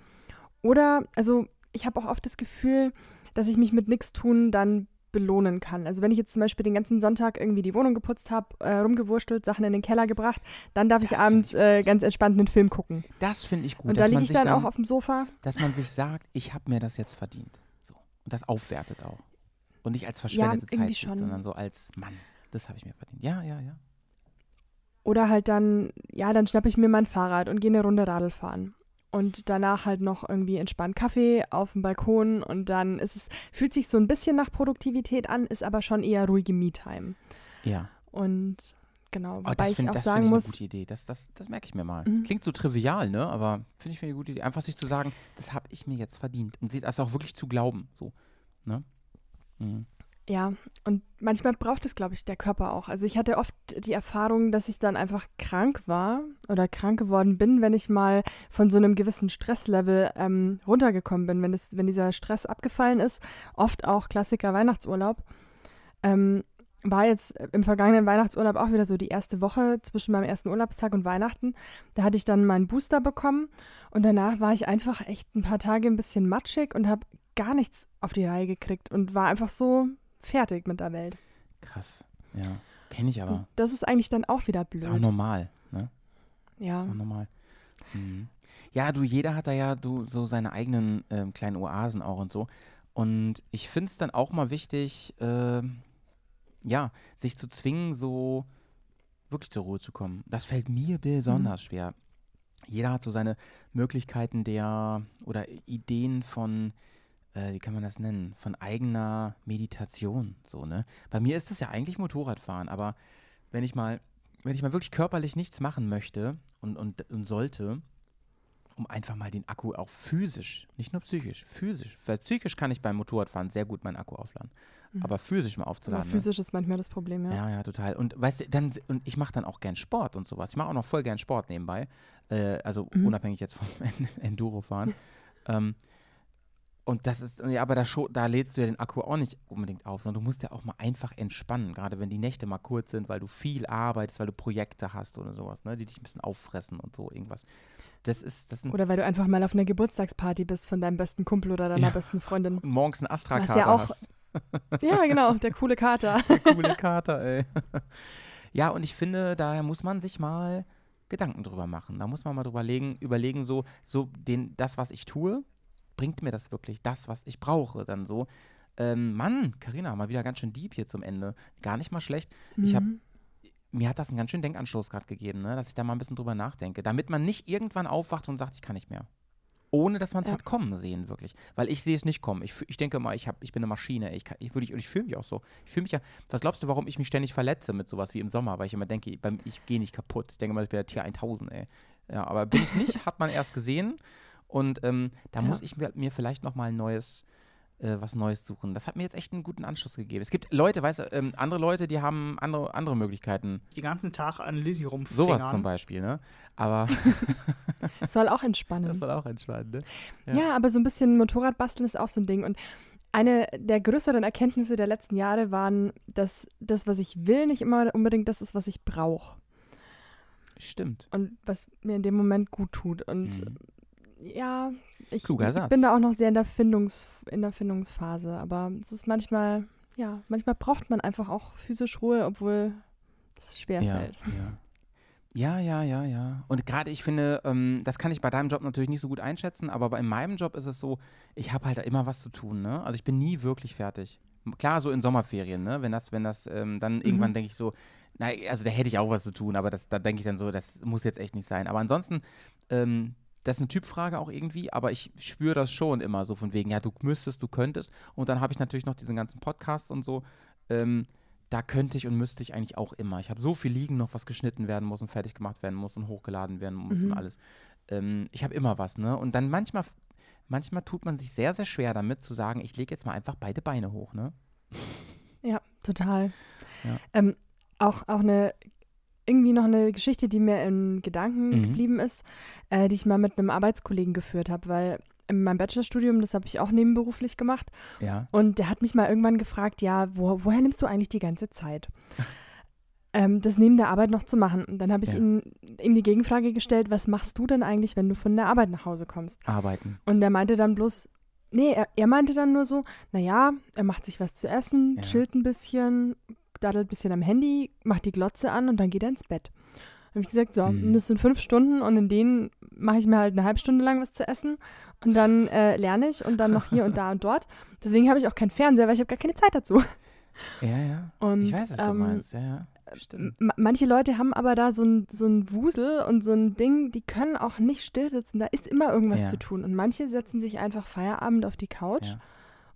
Oder, also ich habe auch oft das Gefühl, dass ich mich mit nichts tun dann belohnen kann. Also wenn ich jetzt zum Beispiel den ganzen Sonntag irgendwie die Wohnung geputzt habe, äh, rumgewurstelt, Sachen in den Keller gebracht, dann darf ich Das abends find ich äh, ganz entspannt einen Film gucken. Das finde ich gut. und da liege ich dann auch auf dem Sofa. dass man sich sagt, ich habe mir das jetzt verdient. So. Und das aufwertet auch. Und nicht als verschwendete irgendwie Zeit schon. sondern so als Mann, das habe ich mir verdient. Ja, ja, ja. Oder halt dann, ja, dann schnappe ich mir mein Fahrrad und gehe eine Runde Radl fahren. Und danach halt noch irgendwie entspannt Kaffee auf dem Balkon und dann ist es, fühlt sich so ein bisschen nach Produktivität an, ist aber schon eher ruhige Me-Time. Ja. Und genau, Oh, das ich finde auch das sagen find ich muss, eine gute Idee. Das, das, das merke ich mir mal. Mhm. Klingt so trivial, ne? Aber finde ich eine gute Idee. Einfach sich zu sagen, das habe ich mir jetzt verdient. Und das auch wirklich zu glauben. So. Ne? Mhm. Ja, und manchmal braucht es, glaube ich, der Körper auch. Also ich hatte oft die Erfahrung, dass ich dann einfach krank war oder krank geworden bin, wenn ich mal von so einem gewissen Stresslevel ähm, runtergekommen bin, wenn, es, wenn dieser Stress abgefallen ist. Oft auch Klassiker Weihnachtsurlaub. Ähm, war jetzt im vergangenen Weihnachtsurlaub auch wieder so die erste Woche zwischen meinem ersten Urlaubstag und Weihnachten. Da hatte ich dann meinen Booster bekommen und danach war ich einfach echt ein paar Tage ein bisschen matschig und habe gar nichts auf die Reihe gekriegt und war einfach so fertig mit der Welt. Krass. Ja. Kenne ich aber. Und das ist eigentlich dann auch wieder blöd. Ist auch normal, ne? ja. Ist auch normal. Mhm. Ja, du, jeder hat da ja du, so seine eigenen ähm, kleinen Oasen auch und so. Und ich finde es dann auch mal wichtig, ähm, ja, sich zu zwingen, so wirklich zur Ruhe zu kommen. Das fällt mir besonders schwer. Jeder hat so seine Möglichkeiten der oder Ideen von, äh, wie kann man das nennen, von eigener Meditation. So, ne? Bei mir ist das ja eigentlich Motorradfahren, aber wenn ich mal, wenn ich mal wirklich körperlich nichts machen möchte und, und, und sollte, um einfach mal den Akku auch physisch, nicht nur psychisch, physisch. Weil psychisch kann ich beim Motorradfahren sehr gut meinen Akku aufladen. Mhm. Aber physisch mal aufzuladen. Aber ne? physisch ne? ist manchmal das Problem, ja. Ja, ja, total. Und weißt du, dann, und ich mache dann auch gern Sport und sowas. Ich mache auch noch voll gern Sport nebenbei. Äh, also mhm. unabhängig jetzt vom [laughs] Enduro-Fahren. ähm, und das ist, ja, aber da, da lädst du ja den Akku auch nicht unbedingt auf, sondern du musst ja auch mal einfach entspannen, gerade wenn die Nächte mal kurz sind, weil du viel arbeitest, weil du Projekte hast oder sowas, ne, die dich ein bisschen auffressen und so irgendwas. Das ist, das oder weil du einfach mal auf einer Geburtstagsparty bist von deinem besten Kumpel oder deiner ja. besten Freundin. Und morgens einen Astra-Kater ja auch, hast. [laughs] ja, genau, der coole Kater. [laughs] Der coole Kater, ey. Ja, und ich finde, da muss man sich mal Gedanken drüber machen. Da muss man mal drüber legen, überlegen, so, so den, das, was ich tue, bringt mir das wirklich das, was ich brauche, dann so. Ähm, Mann, Karina, mal wieder ganz schön deep hier zum Ende. Gar nicht mal schlecht. Mhm. Ich habe mir hat das einen ganz schönen Denkanstoß gerade gegeben, ne? dass ich da mal ein bisschen drüber nachdenke, damit man nicht irgendwann aufwacht und sagt, ich kann nicht mehr. Ohne dass man es ja. hat kommen sehen, wirklich. Weil ich sehe es nicht kommen. Ich, ich denke mal, ich, hab, ich bin eine Maschine. Ich, kann, ich, ich, ich fühle mich auch so. Ich fühle mich ja. Was glaubst du, warum ich mich ständig verletze mit sowas wie im Sommer? Weil ich immer denke, ich, ich gehe nicht kaputt. Ich denke mal, ich bin der Tier 1000, ey. Ja, aber bin ich nicht, hat man erst gesehen. Und ähm, da ja. muss ich mir, mir vielleicht nochmal ein neues, äh, was Neues suchen. Das hat mir jetzt echt einen guten Anschluss gegeben. Es gibt Leute, weißt du, ähm, andere Leute, die haben andere, andere Möglichkeiten. Die ganzen Tag an Lizzie rumfingern. Sowas zum Beispiel, ne? Aber. [laughs] soll auch entspannen. Das soll auch entspannen, ne? Ja. ja, aber so ein bisschen Motorradbasteln ist auch so ein Ding. Und eine der größeren Erkenntnisse der letzten Jahre waren, dass das, was ich will, nicht immer unbedingt das ist, was ich brauche. Stimmt. Und was mir in dem Moment gut tut. Und mhm ja, ich, Satz. bin da auch noch sehr in der, Findungs, in der Findungsphase. Aber es ist manchmal, ja, manchmal braucht man einfach auch physisch Ruhe, obwohl es schwer ja, fällt. Ja. Ja, ja, ja, ja. Und gerade ich finde, ähm, das kann ich bei deinem Job natürlich nicht so gut einschätzen, aber in meinem Job ist es so, ich habe halt immer was zu tun, ne? Also ich bin nie wirklich fertig. Klar, so in Sommerferien, ne? Wenn das, wenn das, ähm, dann mhm. irgendwann denke ich so, na, also da hätte ich auch was zu tun, aber das, da denke ich dann so, das muss jetzt echt nicht sein. Aber ansonsten ähm, das ist eine Typfrage auch irgendwie, aber ich spüre das schon immer so von wegen, ja, du müsstest, du könntest. Und dann habe ich natürlich noch diesen ganzen Podcast und so. Ähm, da könnte ich und müsste ich eigentlich auch immer. Ich habe so viel liegen noch, was geschnitten werden muss und fertig gemacht werden muss und hochgeladen werden muss mhm. und alles. Ähm, ich habe immer was, ne? Und dann manchmal, manchmal tut man sich sehr, sehr schwer damit zu sagen, ich lege jetzt mal einfach beide Beine hoch, ne? Ja, total. Ja. Ähm, auch, auch eine irgendwie noch eine Geschichte, die mir in Gedanken mhm. geblieben ist, äh, die ich mal mit einem Arbeitskollegen geführt habe, weil in meinem Bachelorstudium, das habe ich auch nebenberuflich gemacht. Ja. Und der hat mich mal irgendwann gefragt, ja, wo, woher nimmst du eigentlich die ganze Zeit? [laughs] ähm, das neben der Arbeit noch zu machen. Und dann habe ich ja. ihm, ihm die Gegenfrage gestellt, was machst du denn eigentlich, wenn du von der Arbeit nach Hause kommst? Arbeiten. Und er meinte dann bloß, nee, er, er meinte dann nur so, naja, er macht sich was zu essen, ja. chillt ein bisschen, daddelt ein bisschen am Handy, macht die Glotze an und dann geht er ins Bett. Habe ich gesagt, so, mhm. das sind fünf Stunden und in denen mache ich mir halt eine halbe Stunde lang was zu essen und dann äh, lerne ich und dann noch hier und da und dort. [laughs] Deswegen habe ich auch keinen Fernseher, weil ich habe gar keine Zeit dazu. Ja, ja. Und, ich weiß, was ähm, du meinst. Ja, ja. Stimmt. Manche Leute haben aber da so ein, so ein Wusel und so ein Ding, die können auch nicht still sitzen. Da ist immer irgendwas ja. zu tun. Und manche setzen sich einfach Feierabend auf die Couch ja.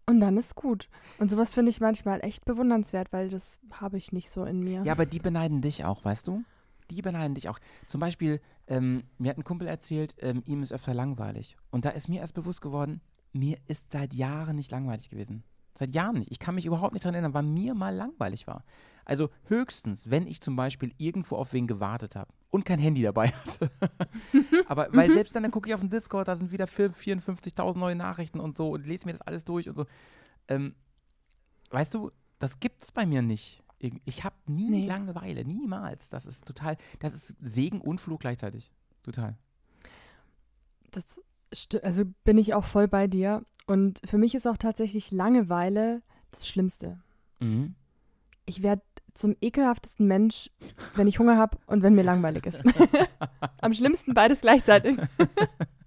Und dann ist gut. Und sowas finde ich manchmal echt bewundernswert, weil das habe ich nicht so in mir. Ja, aber die beneiden dich auch, weißt du? Die beneiden dich auch. Zum Beispiel, ähm, mir hat ein Kumpel erzählt, ähm, ihm ist öfter langweilig. Und da ist mir erst bewusst geworden, mir ist seit Jahren nicht langweilig gewesen. Seit Jahren nicht. Ich kann mich überhaupt nicht daran erinnern, wann mir mal langweilig war. Also höchstens, wenn ich zum Beispiel irgendwo auf wen gewartet habe und kein Handy dabei hatte. [laughs] Aber weil selbst dann, dann gucke ich auf den Discord, da sind wieder 54.000 neue Nachrichten und so und lese mir das alles durch und so. Ähm, weißt du, das gibt es bei mir nicht. Ich habe nie nee. Langeweile, niemals. Das ist total, das ist Segen und Flug gleichzeitig. Total. Das also bin ich auch voll bei dir. Und für mich ist auch tatsächlich Langeweile das Schlimmste. Mhm. Ich werde zum ekelhaftesten Mensch, wenn ich Hunger habe und wenn mir langweilig ist. [laughs] Am schlimmsten beides gleichzeitig.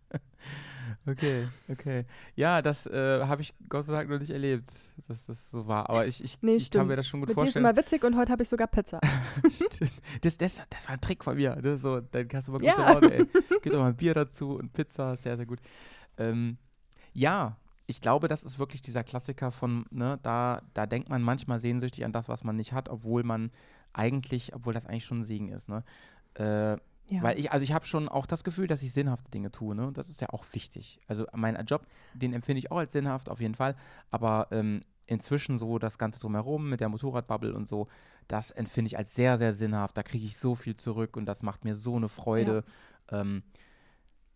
[laughs] okay, okay. Ja, das äh, habe ich Gott sei Dank noch nicht erlebt, dass das so war. Aber ich, ich, nee, ich kann mir das schon gut Mit vorstellen. Dir ist immer witzig und heute habe ich sogar Pizza. [laughs] das, das, das war ein Trick von mir. Das so, dann kannst du mal gute ja. Laune, ey. Gib doch mal ein Bier dazu und Pizza, sehr, sehr gut. Ähm, ja, ich glaube, das ist wirklich dieser Klassiker von, ne, da, da denkt man manchmal sehnsüchtig an das, was man nicht hat, obwohl man eigentlich, obwohl das eigentlich schon ein Segen ist, ne? Äh, Ja. Weil ich, also ich habe schon auch das Gefühl, dass ich sinnhafte Dinge tue, ne? Und das ist ja auch wichtig. Also mein Job, den empfinde ich auch als sinnhaft, auf jeden Fall. Aber ähm, inzwischen so das Ganze drumherum mit der Motorradbubble und so, das empfinde ich als sehr, sehr sinnhaft. Da kriege ich so viel zurück und das macht mir so eine Freude. Ja. Ähm,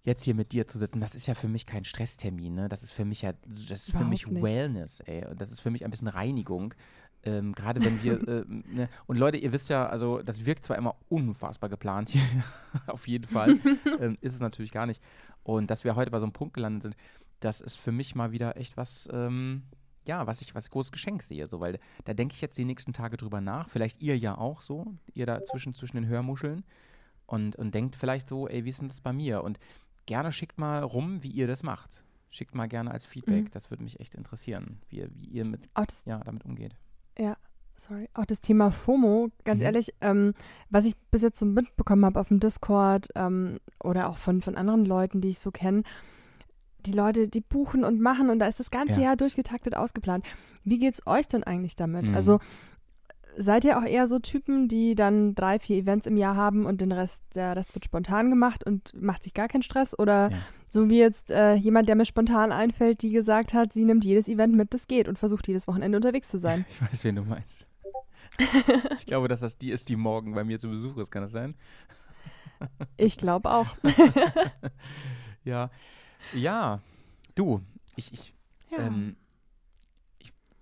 jetzt hier mit dir zu sitzen, das ist ja für mich kein Stresstermin, ne? Das ist für mich ja, das ist Überhaupt für mich nicht. Wellness, ey. Und das ist für mich ein bisschen Reinigung. Ähm, Gerade wenn wir, [laughs] äh, ne? und Leute, ihr wisst ja, also das wirkt zwar immer unfassbar geplant hier, [laughs] auf jeden Fall, [laughs] ähm, ist es natürlich gar nicht. Und dass wir heute bei so einem Punkt gelandet sind, das ist für mich mal wieder echt was, ähm, ja, was ich, was ich großes Geschenk sehe, so, weil da denke ich jetzt die nächsten Tage drüber nach, vielleicht ihr ja auch so, ihr da zwischen, zwischen den Hörmuscheln und, und denkt vielleicht so, ey, wie ist denn das bei mir? Und gerne schickt mal rum, wie ihr das macht. Schickt mal gerne als Feedback. Mhm. Das würde mich echt interessieren, wie, wie ihr mit, ja, damit umgeht. Ja, sorry. Auch das Thema FOMO, ganz mhm. ehrlich, ähm, was ich bis jetzt so mitbekommen habe auf dem Discord ähm, oder auch von, von anderen Leuten, die ich so kenne, die Leute, die buchen und machen und da ist das ganze ja. Jahr durchgetaktet ausgeplant. Wie geht es euch denn eigentlich damit? Mhm. Also seid ihr auch eher so Typen, die dann drei, vier Events im Jahr haben und den Rest, der Rest wird spontan gemacht und macht sich gar keinen Stress? Oder ja. so wie jetzt äh, jemand, der mir spontan einfällt, die gesagt hat, sie nimmt jedes Event mit, das geht und versucht jedes Wochenende unterwegs zu sein. [laughs] Ich weiß, wen du meinst. [laughs] ich glaube, dass das die ist, die morgen bei mir zu Besuch ist, kann das sein? ich glaube auch. [laughs] ja. Ja. Du, ich, ich, ja. ähm,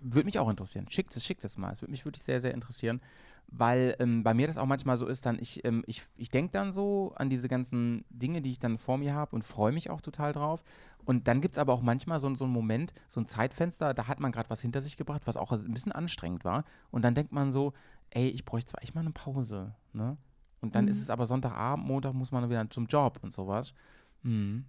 würde mich auch interessieren. Schickt es, schickt es mal. Es würde mich wirklich sehr, sehr interessieren, weil ähm, bei mir das auch manchmal so ist, dann ich, ähm, ich, ich denke dann so an diese ganzen Dinge, die ich dann vor mir habe und freue mich auch total drauf. Und dann gibt es aber auch manchmal so, so einen Moment, so ein Zeitfenster, da hat man gerade was hinter sich gebracht, was auch ein bisschen anstrengend war. Und dann denkt man so, ey, ich bräuchte zwar echt mal eine Pause, ne? Und dann mhm. ist es aber Sonntagabend, Montag muss man wieder zum Job und sowas. Mhm.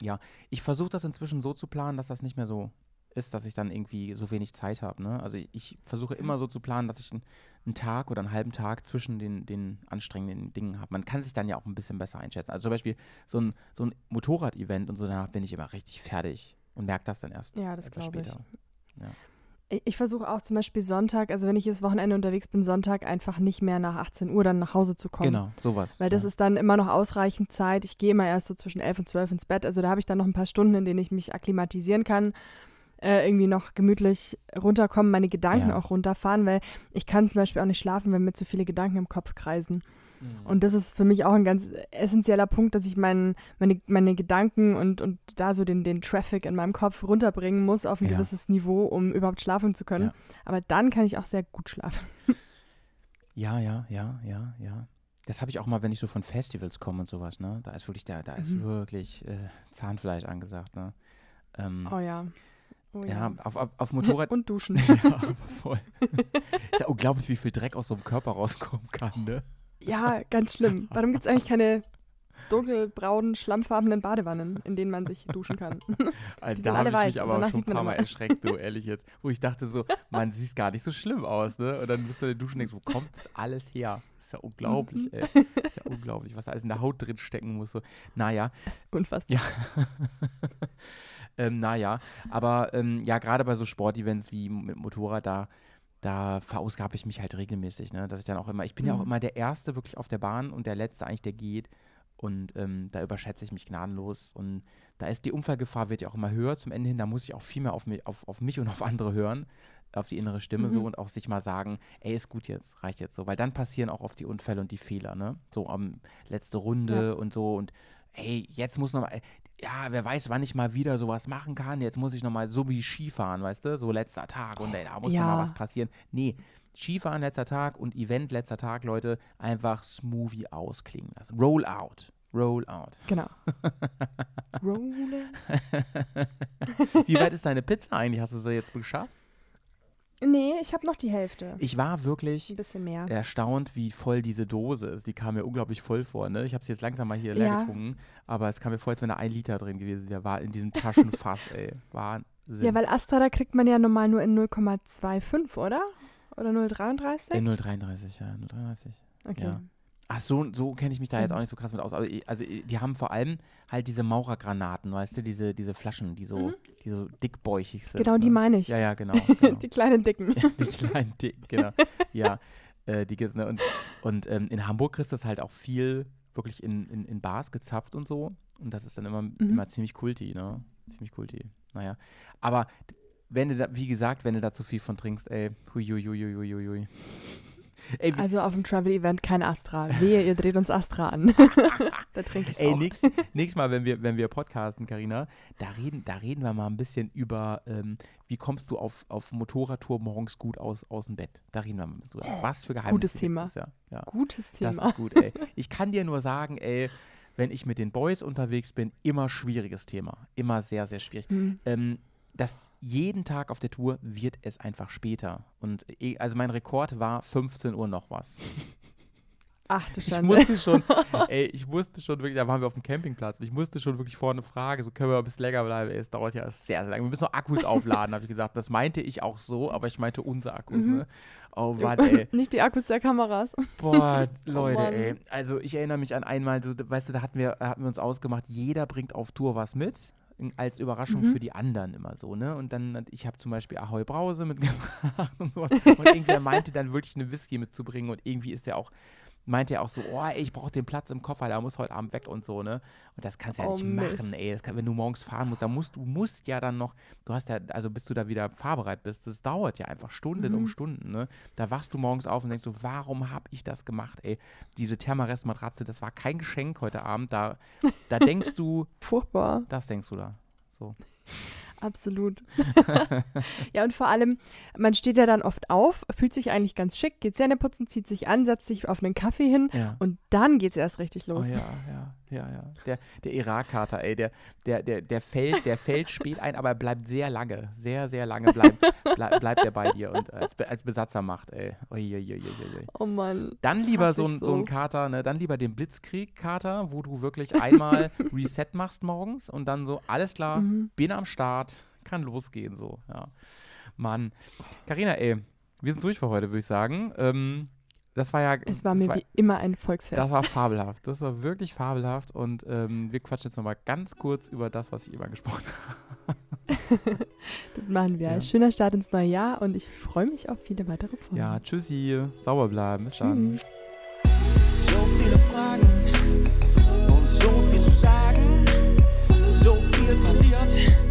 Ja, ich versuche das inzwischen so zu planen, dass das nicht mehr so ist, dass ich dann irgendwie so wenig Zeit habe. Ne? Also ich, ich versuche immer so zu planen, dass ich einen, einen, Tag oder einen halben Tag zwischen den, den anstrengenden Dingen habe. Man kann sich dann ja auch ein bisschen besser einschätzen. Also zum Beispiel so ein, so ein Motorrad-Event und so, danach bin ich immer richtig fertig und merke das dann erst. Ja, das glaube ich. Ja. Ich, ich versuche auch zum Beispiel Sonntag, also wenn ich das Wochenende unterwegs bin, Sonntag einfach nicht mehr nach 18 Uhr dann nach Hause zu kommen. Genau, sowas. Weil das ja. ist dann immer noch ausreichend Zeit. Ich gehe immer erst so zwischen 11 und 12 ins Bett. Also da habe ich dann noch ein paar Stunden, in denen ich mich akklimatisieren kann äh, irgendwie noch gemütlich runterkommen, meine Gedanken ja. auch runterfahren, weil ich kann zum Beispiel auch nicht schlafen, wenn mir zu viele Gedanken im Kopf kreisen. Mhm. Und das ist für mich auch ein ganz essentieller Punkt, dass ich mein, meine, meine Gedanken und, und da so den, den Traffic in meinem Kopf runterbringen muss auf ein ja. gewisses Niveau, um überhaupt schlafen zu können. Ja. Aber dann kann ich auch sehr gut schlafen. [laughs] Ja, ja, ja, ja, ja. Das habe ich auch mal, wenn ich so von Festivals komme und sowas, ne? Da ist wirklich, da, da ist mhm. wirklich äh, Zahnfleisch angesagt, ne? Ähm, oh ja. Oh, ja. ja, auf, auf, auf [laughs] Motorrad. Und duschen. [laughs] ja, voll. ist ja unglaublich, wie viel Dreck aus so einem Körper rauskommen kann, ne? Ja, ganz schlimm. Warum gibt es eigentlich keine dunkelbraunen, schlammfarbenen Badewannen, in denen man sich duschen kann? [laughs] Also, da habe ich weiß, mich aber schon ein paar Mal erschreckt, du, ehrlich jetzt. Wo ich dachte so, man sieht gar nicht so schlimm aus, ne? Und dann bist du in der Dusche und denkst, wo kommt das alles her? ist ja unglaublich, ey. ist ja unglaublich, was alles in der Haut drin stecken muss. So. Naja. Unfassbar. Ja. Ähm, naja, aber ähm, ja, gerade bei so Sportevents wie mit Motorrad, da, da verausgabe ich mich halt regelmäßig, ne? Dass ich dann auch immer, ich bin mhm. ja auch mhm. immer der Erste wirklich auf der Bahn und der Letzte eigentlich, der geht. Und ähm, da überschätze ich mich gnadenlos. Und da ist die Unfallgefahr wird ja auch immer höher zum Ende hin. Da muss ich auch viel mehr auf mich, auf, auf mich und auf andere hören, auf die innere Stimme mhm. so und auch sich mal sagen, ey, ist gut jetzt, reicht jetzt so. Weil dann passieren auch oft die Unfälle und die Fehler, ne? So am letzte Runde ja. und so. Und ey, jetzt muss noch mal, ja, wer weiß, wann ich mal wieder sowas machen kann. Jetzt muss ich noch mal so wie Skifahren, weißt du, so letzter Tag und ey, da muss ja. noch mal was passieren. Nee, Skifahren letzter Tag und Event letzter Tag, Leute, einfach Smoothie ausklingen lassen. Roll out. Roll out. Genau. [laughs] Roll. wie weit ist deine Pizza eigentlich? Hast du sie jetzt geschafft? Nee, ich habe noch die Hälfte. Ich war wirklich Ein bisschen mehr. erstaunt, wie voll diese Dose ist. Die kam mir unglaublich voll vor. Ne? Ich habe sie jetzt langsam mal hier leer ja. getrunken, aber es kam mir vor, als wenn da ein Liter drin gewesen wäre. War in diesem Taschenfass, [laughs] ey. Wahnsinn. Ja, weil Astra, da kriegt man ja normal nur in 0,25, oder? Oder 0,33? In 0,33, ja, 0,33. Okay. Ja. Ach, so, so kenne ich mich da jetzt mhm. auch nicht so krass mit aus. Also, also die haben vor allem halt diese Maurergranaten, weißt du, diese, diese Flaschen, die so, mhm. die so dickbäuchig sind. Genau, die ne? meine ich. Ja, ja, genau. [laughs] genau. die kleinen Dicken. [laughs] die kleinen Dicken, genau. ja, äh, die ne, und, und ähm, in Hamburg kriegst du das halt auch viel wirklich in, in, in Bars gezapft und so. Und das ist dann immer, mhm. immer ziemlich kulti, ne? Ziemlich kulti. Naja. Aber wenn du da, wie gesagt, wenn du da zu viel von trinkst, ey, hui, Ey, also auf dem Travel-Event kein Astra. Wehe, ihr dreht uns Astra an. [laughs] da trinke ich Ey, nächstes nächst Mal, wenn wir, wenn wir podcasten, Karina, da reden, da reden wir mal ein bisschen über, ähm, wie kommst du auf, auf Motorradtour morgens gut aus, aus dem Bett. Da reden wir mal ein bisschen drüber. Was für Geheimnisse Gutes Thema. Ja. Ja. Gutes Thema. Das ist gut, ey. Ich kann dir nur sagen, ey, wenn ich mit den Boys unterwegs bin, immer schwieriges Thema. Immer sehr, sehr schwierig. Mhm. Ähm, das jeden Tag auf der Tour wird es einfach später. Und eh, also mein Rekord war 15 Uhr noch was. [laughs] Ach du Schande. Ich musste schon, [laughs] ey, ich musste schon wirklich, da waren wir auf dem Campingplatz und ich musste schon wirklich vorne fragen, so können wir ein bisschen länger bleiben, ey, es dauert ja sehr, sehr lange. Wir müssen noch Akkus aufladen, [laughs] habe ich gesagt. Das meinte ich auch so, aber ich meinte unsere Akkus, mhm. ne? Oh Mann, ey. Nicht die Akkus der Kameras. Boah, Leute, oh ey. Also ich erinnere mich an einmal, so, weißt du, da hatten wir, hatten wir uns ausgemacht, jeder bringt auf Tour was mit als Überraschung mhm. für die anderen immer so, ne? Und dann, ich habe zum Beispiel Ahoi Brause mitgebracht [laughs] und so. [laughs] Und irgendwer meinte dann wirklich eine Whisky mitzubringen und irgendwie ist der auch meinte er auch so, oh, ey, ich brauche den Platz im Koffer, der muss heute Abend weg und so, ne? Und das kannst du ja oh, nicht Mist. machen, ey. Kann, wenn du morgens fahren musst, dann musst du musst ja dann noch, du hast ja, also bis du da wieder fahrbereit bist, das dauert ja einfach Stunden mhm. um Stunden, ne? Da wachst du morgens auf und denkst so, warum habe ich das gemacht, ey? Diese Thermarest-Matratze, das war kein Geschenk heute Abend, da, da denkst du. [laughs] Furchtbar. Das denkst du da. So. Absolut. [laughs] [laughs] ja, und vor allem, man steht ja dann oft auf, fühlt sich eigentlich ganz schick, geht Zähne putzen, zieht sich an, setzt sich auf einen Kaffee hin ja. und dann geht es erst richtig los. Oh, ja, ja, ja, ja. Der, der Irak-Kater, ey, der, der, der, der, fällt, der fällt [laughs] spät ein, aber er bleibt sehr lange, sehr, sehr lange bleibt, bleib, bleibt er bei dir und als, als Besatzermacht, ey. Uiuiuiui. Oh Mann. Dann lieber so, so. so ein Kater, ne, dann lieber den Blitzkrieg-Kater, wo du wirklich einmal Reset machst morgens und dann so, alles klar, mhm. bin am Start kann losgehen so, ja. Mann. Carina, ey, wir sind durch für heute, würde ich sagen. Ähm, das war ja. Es war mir war, wie immer ein Volksfest. Das war fabelhaft. Das war wirklich fabelhaft. Und ähm, wir quatschen jetzt nochmal ganz kurz über das, was ich immer gesprochen [laughs] habe. das machen wir. Ja. Schöner Start ins neue Jahr und ich freue mich auf viele weitere Folgen. Ja, tschüssi. Sauber bleiben. Bis Tschüss. dann. So viele Fragen und so viel zu sagen. So viel passiert.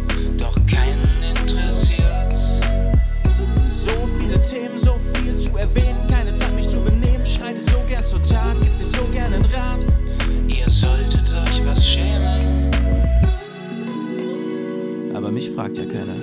Themen, so viel zu erwähnen. Keine Zeit, mich zu benehmen. Schreite so gern zur Tat, gib dir so gern einen Rat. Ihr solltet euch was schämen. Aber mich fragt ja keiner.